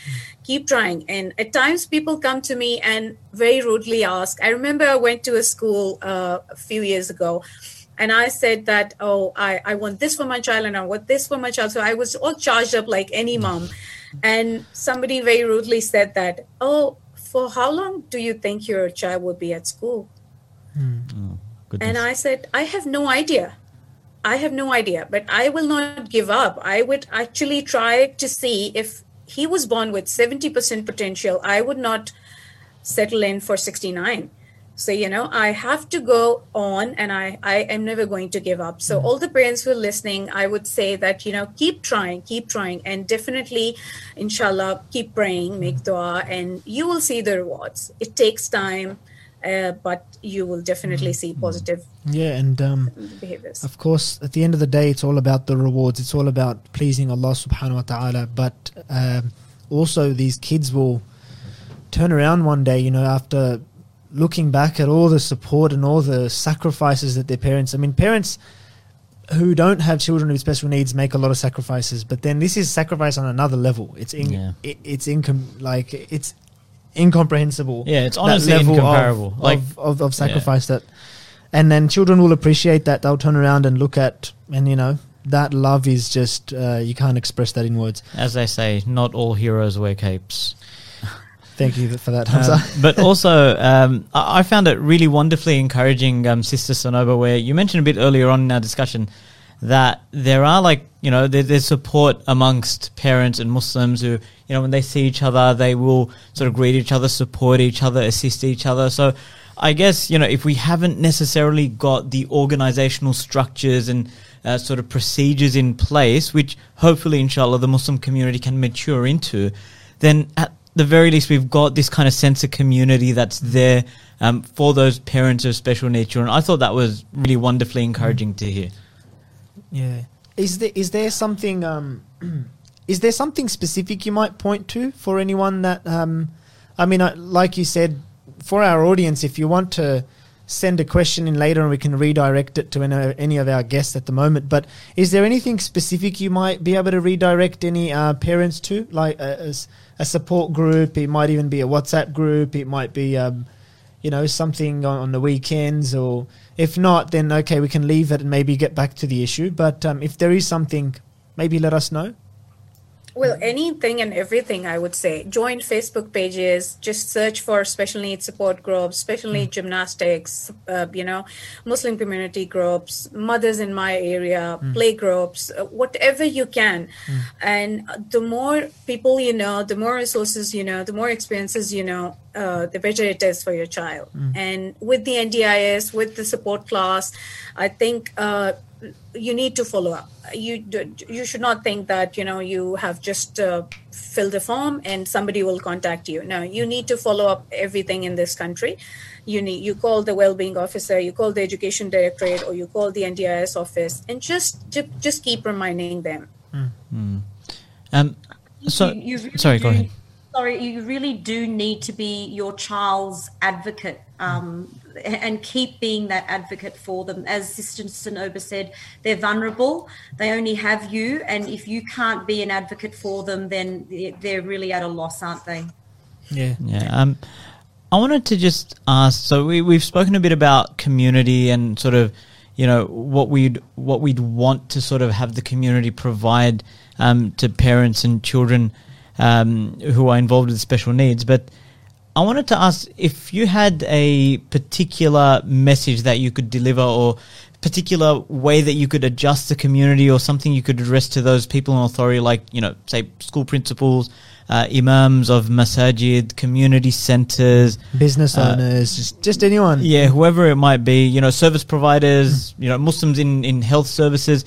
Keep trying. And at times people come to me and very rudely ask. I remember i went to a school uh, a few years ago and I said that, oh, I, I want this for my child and I want this for my child. So I was all charged up like any mom. And somebody very rudely said that, oh, for how long do you think your child will be at school? Hmm. Oh, and I said, I have no idea. I have no idea, but I will not give up. I would actually try to see if he was born with 70% potential, I would not settle in for 69 so you know i have to go on and i i am never going to give up so all the parents who are listening i would say that you know keep trying keep trying and definitely inshallah keep praying make dua and you will see the rewards it takes time uh, but you will definitely see positive Yeah, and um, behaviors of course, at the end of the day, it's all about the rewards. It's all about pleasing Allah Subhanahu wa Taala. But um, also, these kids will turn around one day. You know, after looking back at all the support and all the sacrifices that their parents. I mean, parents who don't have children with special needs make a lot of sacrifices, but then this is sacrifice on another level. It's in, Yeah. it, it's incom- like it's incomprehensible. Yeah, it's honestly incomparable. Of, Like- of, of, of sacrifice that, and then children will appreciate that. They'll turn around and look at, and you know, that love is just uh, you can't express that in words. As they say, not all heroes wear capes. Thank you for that, Um, but also, um, I I found it really wonderfully encouraging, um, Sister Sonoba, where you mentioned a bit earlier on in our discussion that there are like, you know, there, there's support amongst parents and Muslims who, you know, when they see each other, they will sort of greet each other, support each other, assist each other. So I guess, you know, if we haven't necessarily got the organizational structures and uh, sort of procedures in place, which hopefully, inshallah, the Muslim community can mature into, then at the very least, we've got this kind of sense of community that's there um, for those parents of special needs children. I thought that was really wonderfully encouraging to hear. Yeah. Is there is there something um is there something specific you might point to for anyone that um I mean I, like you said for our audience if you want to send a question in later and we can redirect it to any, of our guests at the moment. But is there anything specific you might be able to redirect any uh, parents to? Like a, a support group it might even be a WhatsApp group it might be um you know something on, on the weekends or if not then okay we can leave it and maybe get back to the issue. But um, if there is something maybe let us know Well, anything and everything, I would say. Join Facebook pages. Just search for special needs support groups, special needs gymnastics, uh, you know, Muslim community groups, mothers in my area, play groups, uh, whatever you can. And the more people you know, the more resources you know, the more experiences you know, uh, the better it is for your child. And with the NDIS, with the support class, I think. Uh, you need to follow up. You you should not think that you know you have just uh, filled a form and somebody will contact you. No, you need to follow up everything in this country. You need you call the well-being officer, you call the education directorate, or you call the NDIS office, and just ju- just keep reminding them. Um, so, You- you really sorry, go ahead. Sorry, you really do need to be your child's advocate um, and keep being that advocate for them. As Sister Sonoba said, they're vulnerable. They only have you, and if you can't be an advocate for them, then they're really at a loss, aren't they? yeah Yeah. Um, I wanted to just ask. So we we've spoken a bit about community and sort of, you know, what we'd what we'd want to sort of have the community provide um, to parents and children um, who are involved with special needs. But I wanted to ask if you had a particular message that you could deliver or particular way that you could adjust the community or something you could address to those people in authority, like, you know, say school principals, uh, imams of masajid, community centers, Business Uh, owners, just, just anyone. yeah, whoever it might be, you know, service providers, you know, Muslims in, in health services.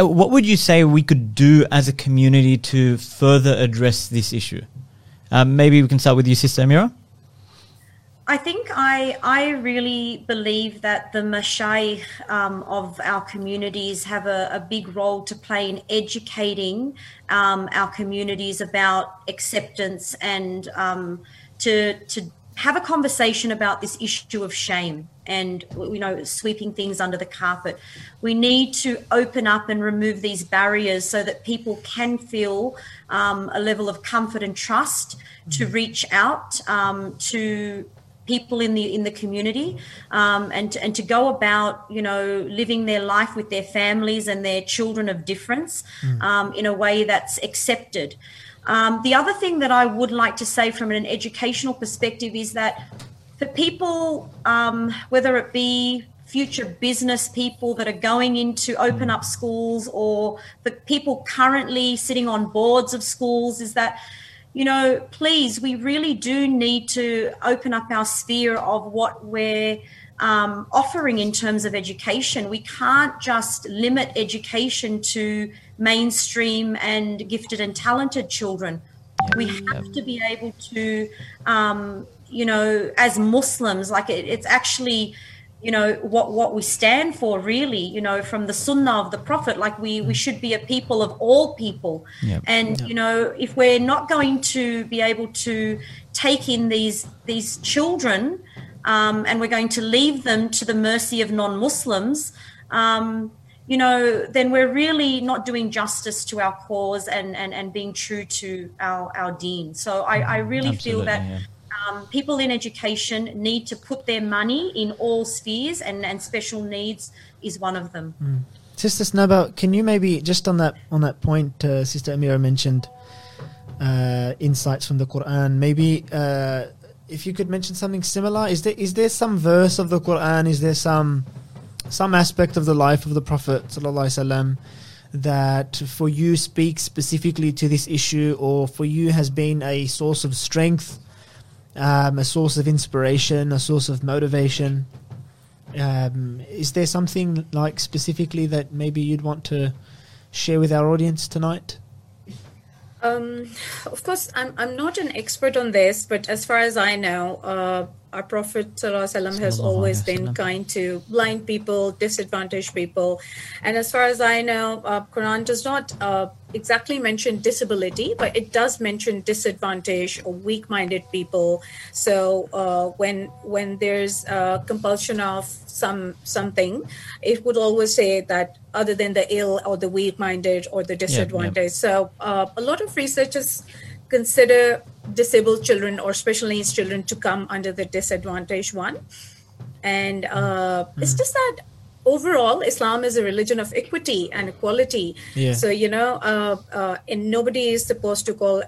Uh, What would you say we could do as a community to further address this issue? Um, maybe we can start with you, Sister Amira. I think I I really believe that the mashayikh um, of our communities have a, a big role to play in educating um, our communities about acceptance and um, to to have a conversation about this issue of shame and you know sweeping things under the carpet. We need to open up and remove these barriers so that people can feel um, a level of comfort and trust to reach out um, to people in the in the community um, and and to go about you know living their life with their families and their children of difference um, in a way that's accepted. Um, the other thing that I would like to say from an educational perspective is that for people, um, whether it be future business people that are going in to open up schools or the people currently sitting on boards of schools, is that you know, please, we really do need to open up our sphere of what we're um, offering in terms of education. We can't just limit education to mainstream and gifted and talented children. We have to be able to, um, you know, as Muslims, like it, it's actually you know what what we stand for really you know from the sunnah of the prophet. Like we we should be a people of all people. Yep. and you know if we're not going to be able to take in these these children um, and we're going to leave them to the mercy of non-muslims um, you know then we're really not doing justice to our cause and and, and being true to our our deen so i, I really feel that yeah. um, people in education need to put their money in all spheres, and, and special needs is one of them. Sister Sanoba, can you maybe just on that on that point, uh, Sister Amira mentioned uh, insights from the Quran. Maybe uh, if you could mention something similar, is there is there some verse of the Quran? Is there some some aspect of the life of the Prophet that for you speaks specifically to this issue, or for you has been a source of strength, um, a source of inspiration, a source of motivation? Um, is there something like specifically that maybe you'd want to share with our audience tonight? Um, of course, I'm, I'm not an expert on this, but as far as I know, uh, our Prophet ﷺ has always been kind to blind people, disadvantaged people. And as far as I know, uh, Quran does not uh, exactly mention disability, but it does mention disadvantaged or weak-minded people. So uh, when when there's a compulsion of some something, it would always say that other than the ill or the weak-minded or the disadvantaged. So uh, a lot of researchers consider disabled children or special needs children to come under the disadvantaged one. And uh, it's just that overall, Islam is a religion of equity and equality. Yeah. So, you know, uh, uh, and nobody is supposed to call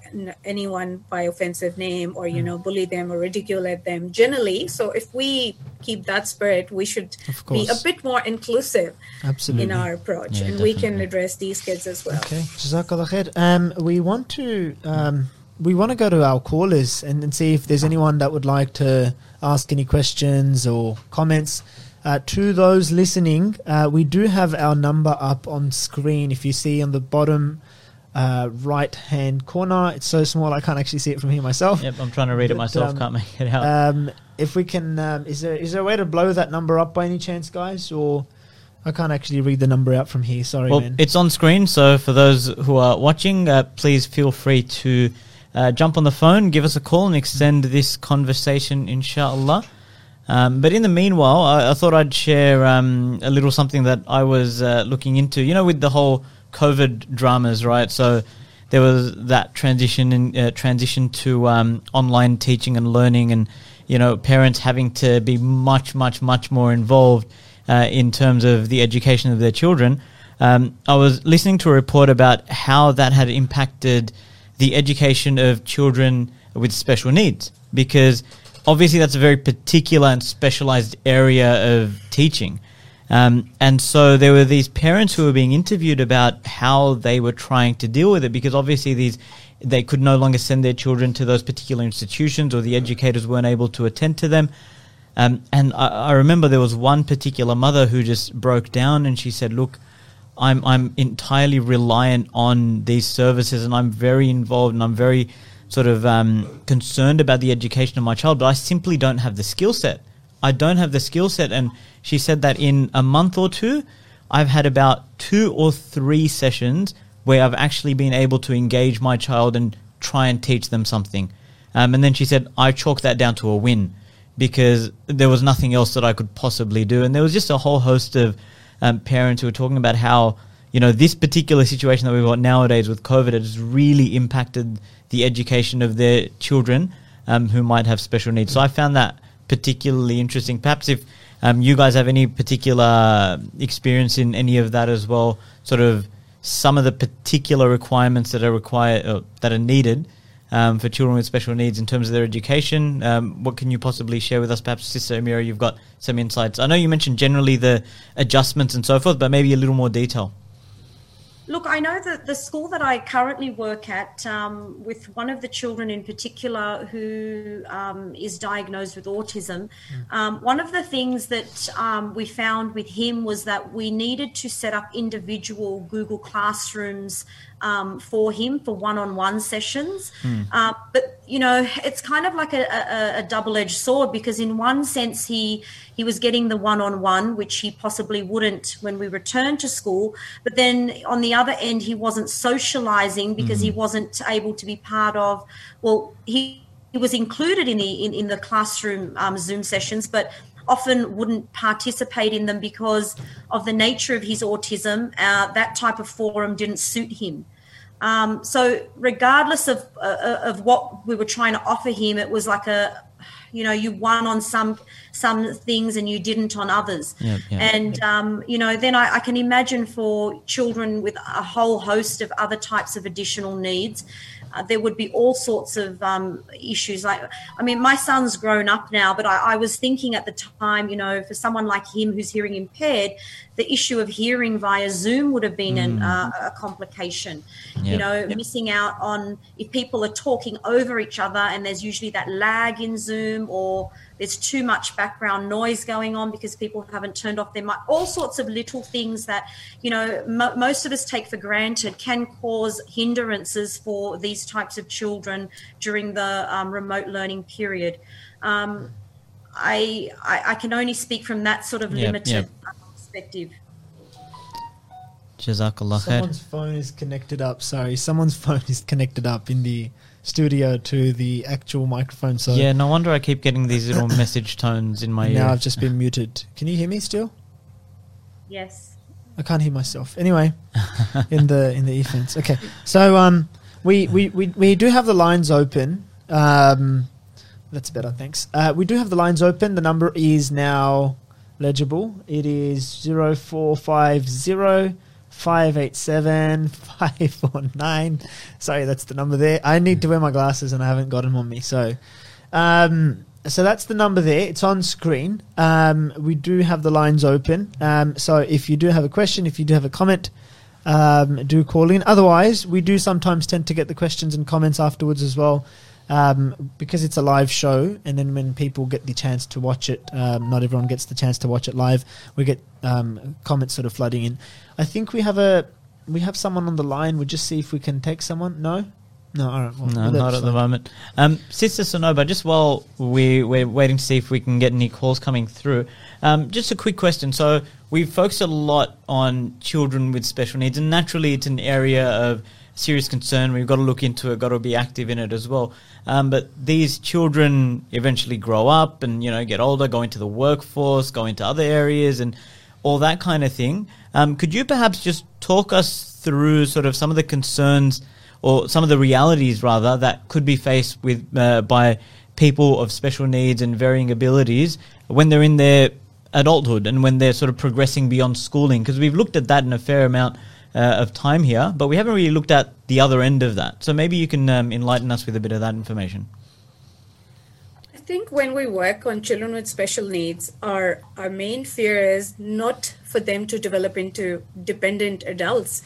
anyone by offensive name or, you know, bully them or ridicule at them generally. So, if we keep that spirit, we should be a bit more inclusive Absolutely. in our approach Yeah, and we can address these kids as well. Okay, Jazakallah khair. Um, we want to um, we want to go to our callers and, and see if there's anyone that would like to ask any questions or comments. Uh, to those listening, uh, we do have our number up on screen. If you see on the bottom uh, right hand corner, it's so small I can't actually see it from here myself. Yep, I'm trying to read it myself. um, can't make it out. Um, if we can, um, is there is there a way to blow that number up by any chance, guys? Or I can't actually read the number out from here. Sorry, well, man. it's on screen, so for those who are watching, uh, please feel free to uh, jump on the phone, give us a call, and extend this conversation, inshallah. Um, but in the meanwhile, I, I thought I'd share um, a little something that I was uh, looking into. You know, with the whole COVID dramas, right? So there was that transition uh, transition to um, online teaching and learning, and you know, parents having to be much, much, much more involved uh, in terms of the education of their children. Um, I was listening to a report about how that had impacted the education of children with special needs because obviously that's a very particular and specialized area of teaching. Um, and so there were these parents who were being interviewed about how they were trying to deal with it because obviously these they could no longer send their children to those particular institutions, or the educators weren't able to attend to them. Um, and I, I remember there was one particular mother who just broke down, and she said, "Look." I'm I'm entirely reliant on these services, and I'm very involved, and I'm very sort of um, concerned about the education of my child, but I simply don't have the skill set. I don't have the skill set, and she said that in a month or two, I've had about two or three sessions where I've actually been able to engage my child and try and teach them something. Um, and then she said I chalked that down to a win because there was nothing else that I could possibly do, and there was just a whole host of um, parents who were talking about how you know this particular situation that we've got nowadays with COVID has really impacted the education of their children um, who might have special needs. So I found that particularly interesting. Perhaps if um, you guys have any particular experience in any of that as well, sort of some of the particular requirements that are required uh, that are needed um, for children with special needs in terms of their education. Um, what can you possibly share with us? Perhaps, Sister Amira, you've got some insights. I know you mentioned generally the adjustments and so forth, but maybe a little more detail. Look, I know that the school that I currently work at, um, with one of the children in particular who um, is diagnosed with autism, mm. um, one of the things that um, we found with him was that we needed to set up individual Google Classrooms um, for him for one-on-one sessions. Mm. Uh, but you know, it's kind of like a, a, a, double-edged sword because in one sense he he was getting the one-on-one, which he possibly wouldn't when we returned to school. But then on the other end, he wasn't socializing because mm. he hmm. wasn't able to be part of. Well, he he was included in the in, in the classroom um, Zoom sessions, but often wouldn't participate in them because of the nature of his autism. Uh, that type of forum didn't suit him. Um, so, regardless of uh, of what we were trying to offer him, it was like a, you know, you won on some some things and you didn't on others. Yeah, yeah, and um, you know, then I, I can imagine for children with a whole host of other types of additional needs uh, there would be all sorts of um, issues. Like, I mean, my son's grown up now, but I, I, was thinking at the time, you know, for someone like him who's hearing impaired, the issue of hearing via Zoom would have been mm. an, uh, a complication. Yep. You know, yep. missing out on if people are talking over each other and there's usually that lag in Zoom or there's too much background noise going on because people haven't turned off their mic. All sorts of little things that, you know, most of us take for granted can cause hindrances for these types of children during the um, remote learning period. Um, I, I, I can only speak from that sort of limited yep. perspective. Jazakallah Someone's phone is connected up. Sorry, someone's phone is connected up in the studio to the actual microphone. So yeah, no wonder I keep getting these little message tones in my now ear. Now I've just been muted. Can you hear me still? Yes. I can't hear myself. Anyway, in the in the earphones. Okay, so um, we, we, we, we do have the lines open. Um, that's better, thanks. Uh, we do have the lines open. The number is now legible. It is zero four five zero. 587 549. Sorry, that's the number there. I need to wear my glasses and I haven't got them on me. So, um, so that's the number there. It's on screen. Um, we do have the lines open. Um, so if you do have a question, if you do have a comment, um, do call in. Otherwise, we do sometimes tend to get the questions and comments afterwards as well um, because it's a live show, and then when people get the chance to watch it, um, not everyone gets the chance to watch it live. We get um, comments sort of flooding in. I think we have a we have someone on the line. We'll just see if we can take someone. No. No, all right. Well, no, not at the moment. Um, Sister Sonoba, just while we, we're waiting to see if we can get any calls coming through, um, just a quick question. So, we've focused a lot on children with special needs, and naturally, it's an area of serious concern. We've got to look into it, got to be active in it as well. Um, but these children eventually grow up and you know get older, go into the workforce, go into other areas, and all that kind of thing. Um, could you perhaps just talk us through sort of some of the concerns or some of the realities rather that could be faced with uh, by people of special needs and varying abilities when they're in their adulthood and when they're sort of progressing beyond schooling? Because we've looked at that in a fair amount uh, of time here, but we haven't really looked at the other end of that. So maybe you can um, enlighten us with a bit of that information. I think when we work on children with special needs, our our main fear is not for them to develop into dependent adults,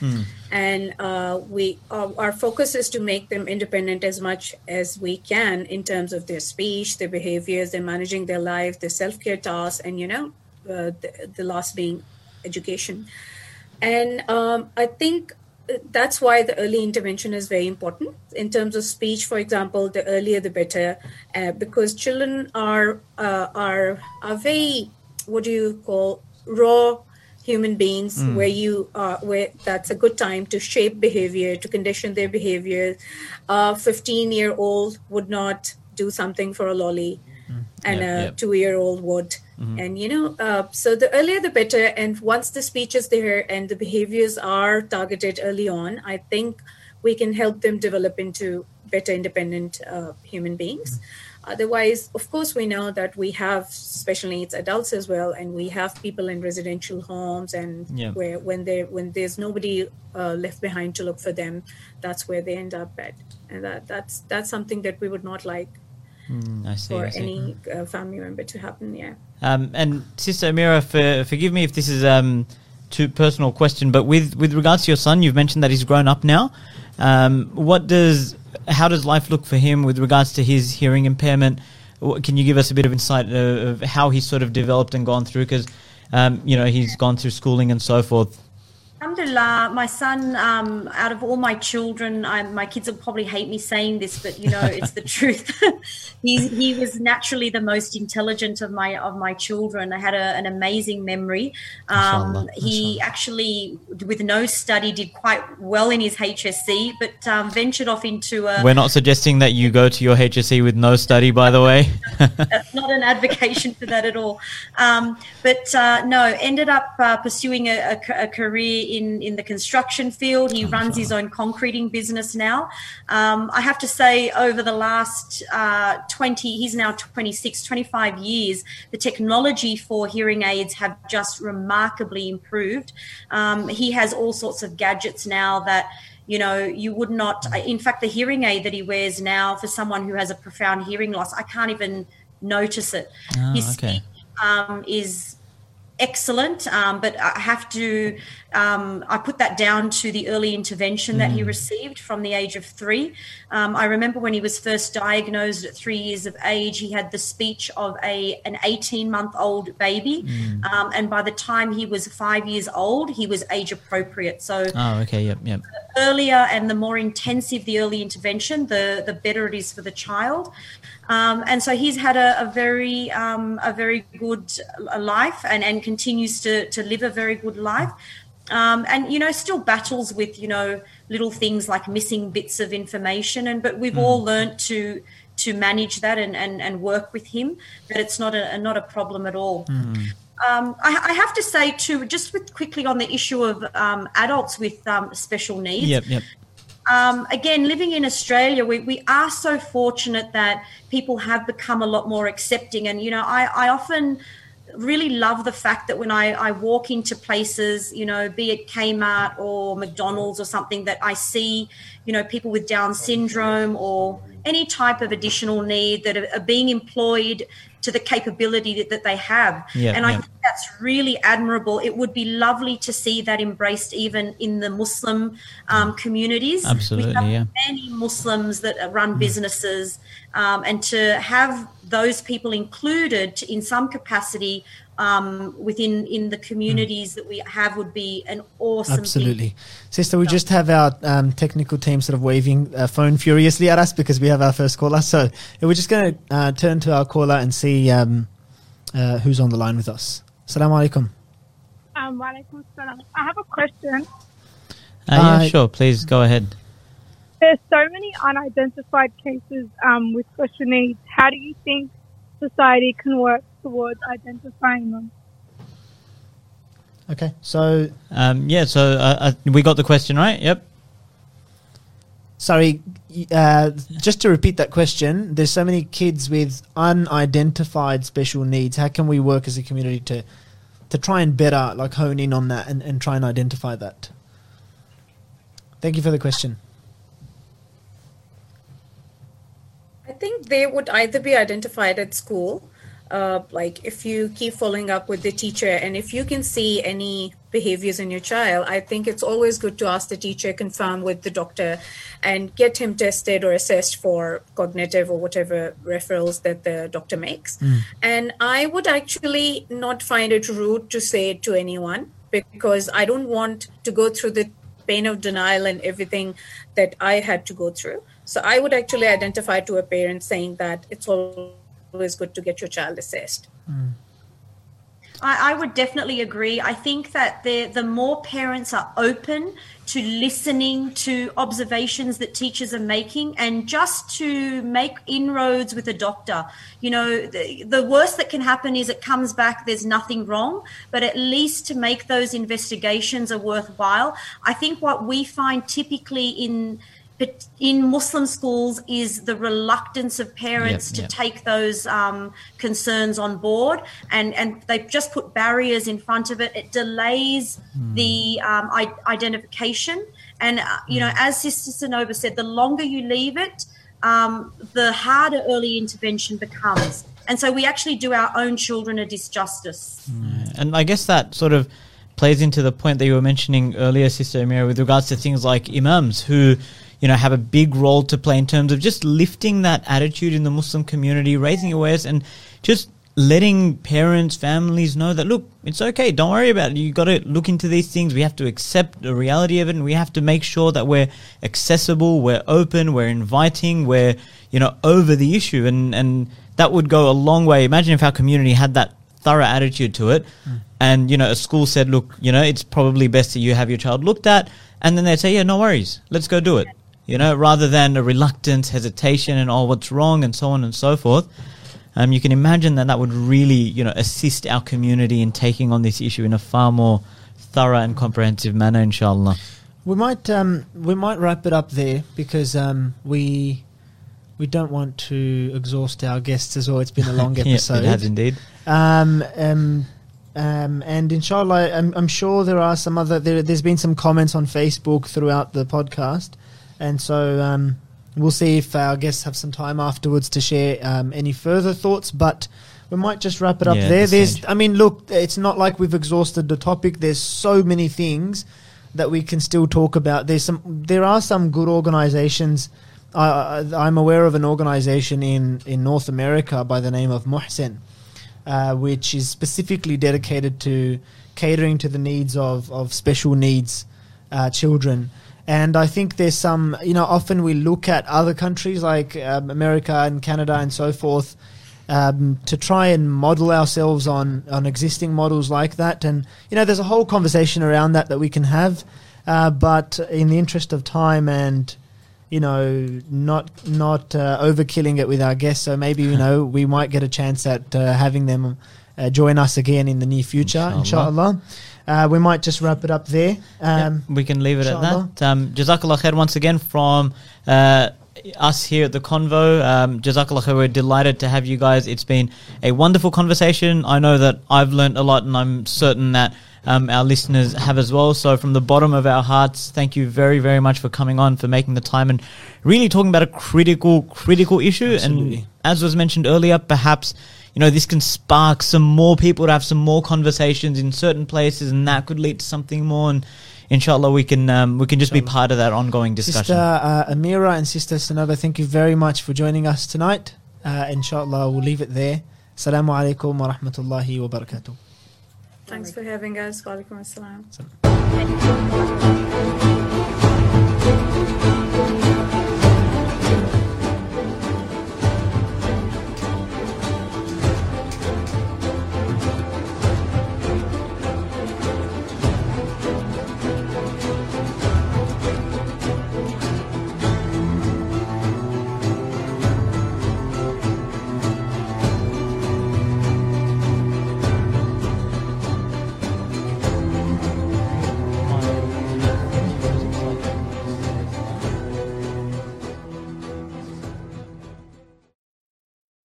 and uh, we uh, our focus is to make them independent as much as we can in terms of their speech, their behaviors, their managing their life, their self care tasks, and you know, uh, the, the last being education. And um, I think that's why the early intervention is very important in terms of speech for example the earlier the better uh, because children are uh, are are very what do you call raw human beings where you are where that's a good time to shape behavior to condition their behavior. A 15 year old would not do something for a lolly and Yep, a yep. two year old would and you know uh, so the earlier the better. And once the speech is there and the behaviors are targeted early on i think we can help them develop into better independent uh, human beings. Otherwise of course we know that we have special needs adults as well and we have people in residential homes and Yeah. where when they when there's nobody uh, left behind to look for them that's where they end up at. And that that's that's something that we would not like Mm, I see. for any uh, family member to happen yeah Um, and Sister Amira, for, forgive me if this is um, too personal question, but with, with regards to your son, you've mentioned that he's grown up now. Um, what does how does life look for him with regards to his hearing impairment? Can you give us a bit of insight of how he's sort of developed and gone through? Because um, you know he's gone through schooling and so forth. Alhamdulillah, my son, um, out of all my children, I, my kids will probably hate me saying this, but you know, it's the truth. he, he was naturally the most intelligent of my of my children. I had a, an amazing memory. Um, he actually, with no study, did quite well in his HSC, but um, ventured off into a. We're not suggesting that you go to your HSC with no study, by the way. That's not an advocation for that at all. Um, but uh, no, ended up uh, pursuing a, a a career in, in the construction field. He runs his own concreting business now. Um, I have to say, over the last uh, 20, he's now 26, 25 years, the technology for hearing aids have just remarkably improved. Um, he has all sorts of gadgets now that you know you would not in fact the hearing aid that he wears now for someone who has a profound hearing loss i can't even notice it Ah, his okay. speech um, is excellent um, but i have to um, i put that down to the early intervention that he Mm. received from the age of three um, i remember when he was first diagnosed at three years of age he had the speech of a an 18 month old baby Mm. um, and by the time he was five years old he was age appropriate so Oh, okay. Yep. Yep. earlier and the more intensive the early intervention, the the better it is for the child. Um, and so he's had a, a very um, a very good life and, and continues to to live a very good life. Um, and you know still battles with you know little things like missing bits of information and but we've all learnt to to manage that and, and, and work with him that it's not a not a problem at all um, I, I have to say too, just with quickly on the issue of um, adults with um, special needs. Yep. Yep. Um, again, living in Australia, we, we are so fortunate that people have become a lot more accepting. And, you know, I, I often really love the fact that when I, I walk into places, you know, be it Kmart or McDonald's or something, that I see, you know, people with Down syndrome or any type of additional need that are, are being employed to the capability that, that they have. Yeah, and I yeah. think that's really admirable. It would be lovely to see that embraced even in the Muslim um, communities. Absolutely, yeah. many Muslims that run businesses, um, and to have those people included in some capacity um, within in the communities that we have would be an awesome thing. Absolutely. Sister, we just have our um, technical team sort of waving a phone furiously at us because we have our first caller. So we're just going to uh, turn to our caller and see um, uh, who's on the line with us. Assalamu alaikum. Um, walaikum salam. I have a question. Uh, yeah. Sure. Please go ahead. There's so many unidentified cases um, with special needs. How do you think society can work towards identifying them? Okay. So, Um, yeah. So uh, uh, we got the question right. Yep. sorry, uh, just to repeat that question, there's so many kids with unidentified special needs. How can we work as a community to to try and better like hone in on that and, and try and identify that? Thank you for the question. Think they would either be identified at school, uh, like if you keep following up with the teacher, and if you can see any behaviors in your child, I think it's always good to ask the teacher, confirm with the doctor, and get him tested or assessed for cognitive or whatever referrals that the doctor makes. And I would actually not find it rude to say it to anyone because I don't want to go through the pain of denial and everything that I had to go through. So I would actually identify to a parent saying that it's always good to get your child assessed. I, I would definitely agree. I think that the the more parents are open to listening to observations that teachers are making and just to make inroads with a doctor. You know, the, the worst that can happen is it comes back, there's nothing wrong, but at least to make those investigations are worthwhile. I think what we find typically in in Muslim schools is the reluctance of parents Yep, to yep. take those um, concerns on board, and and they just put barriers in front of it. It delays the um, I- identification, and uh, you know, as Sister Sanoba said, the longer you leave it, um, the harder early intervention becomes. And so we actually do our own children a disjustice. And I guess that sort of plays into the point that you were mentioning earlier, Sister Amira, with regards to things like imams who, you know, have a big role to play in terms of just lifting that attitude in the Muslim community, raising awareness, and just letting parents, families know that look, it's okay. Don't worry about it. You got to look into these things. We have to accept the reality of it, and we have to make sure that we're accessible, we're open, we're inviting, we're you know over the issue, and and that would go a long way. Imagine if our community had that thorough attitude to it, hmm. and you know a school said, look, you know, it's probably best that you have your child looked at, and then they'd say, yeah, no worries, let's go do it. You know, rather than a reluctance, hesitation, and oh, what's wrong, and so on and so forth. Um, you can imagine that that would really, you know, assist our community in taking on this issue in a far more thorough and comprehensive manner, inshallah. We might um, we might wrap it up there because um, we we don't want to exhaust our guests as well. It's been a long Yeah, episode. it has indeed. Um, um, um, and inshallah, I'm, I'm sure there are some other. There, there's been some comments on Facebook throughout the podcast, and so um, we'll see if our guests have some time afterwards to share um, any further thoughts. But we might just wrap it up Yeah, there. There's, stage. I mean, look, it's not like we've exhausted the topic. There's so many things that we can still talk about. There's some. There are some good organizations. I'm aware of an organization in, in North America by the name of MUHSEN, uh, which is specifically dedicated to catering to the needs of, of special needs uh, children. And I think there's some, you know, often we look at other countries like um, America and Canada and so forth um, to try and model ourselves on, on existing models like that. And, you know, there's a whole conversation around that that we can have. Uh, but in the interest of time and you know, not not uh, overkilling it with our guests. So maybe you know we might get a chance at uh, having them uh, join us again in the near future, Inshallah. inshallah. Uh, we might just wrap it up there. Um, we can leave it at that. Um, Jazakallah khair once again from uh, us here at the Convo. Um, Jazakallah khair, we're delighted to have you guys. It's been a wonderful conversation. I know that I've learned a lot, and I'm certain that um, our listeners have as well. So, from the bottom of our hearts, thank you very, very much for coming on, for making the time, and really talking about a critical, critical issue. Absolutely. And as was mentioned earlier, perhaps you know this can spark some more people to have some more conversations in certain places, and that could lead to something more. And inshallah, we can um, we can just be part of that ongoing discussion. Sister uh, Amira and Sister Sanoba, thank you very much for joining us tonight. Uh, inshallah, we'll leave it there. Assalamu alaikum wa rahmatullahi wa barakatuh. Thanks for having us. Walaikum assalam. So-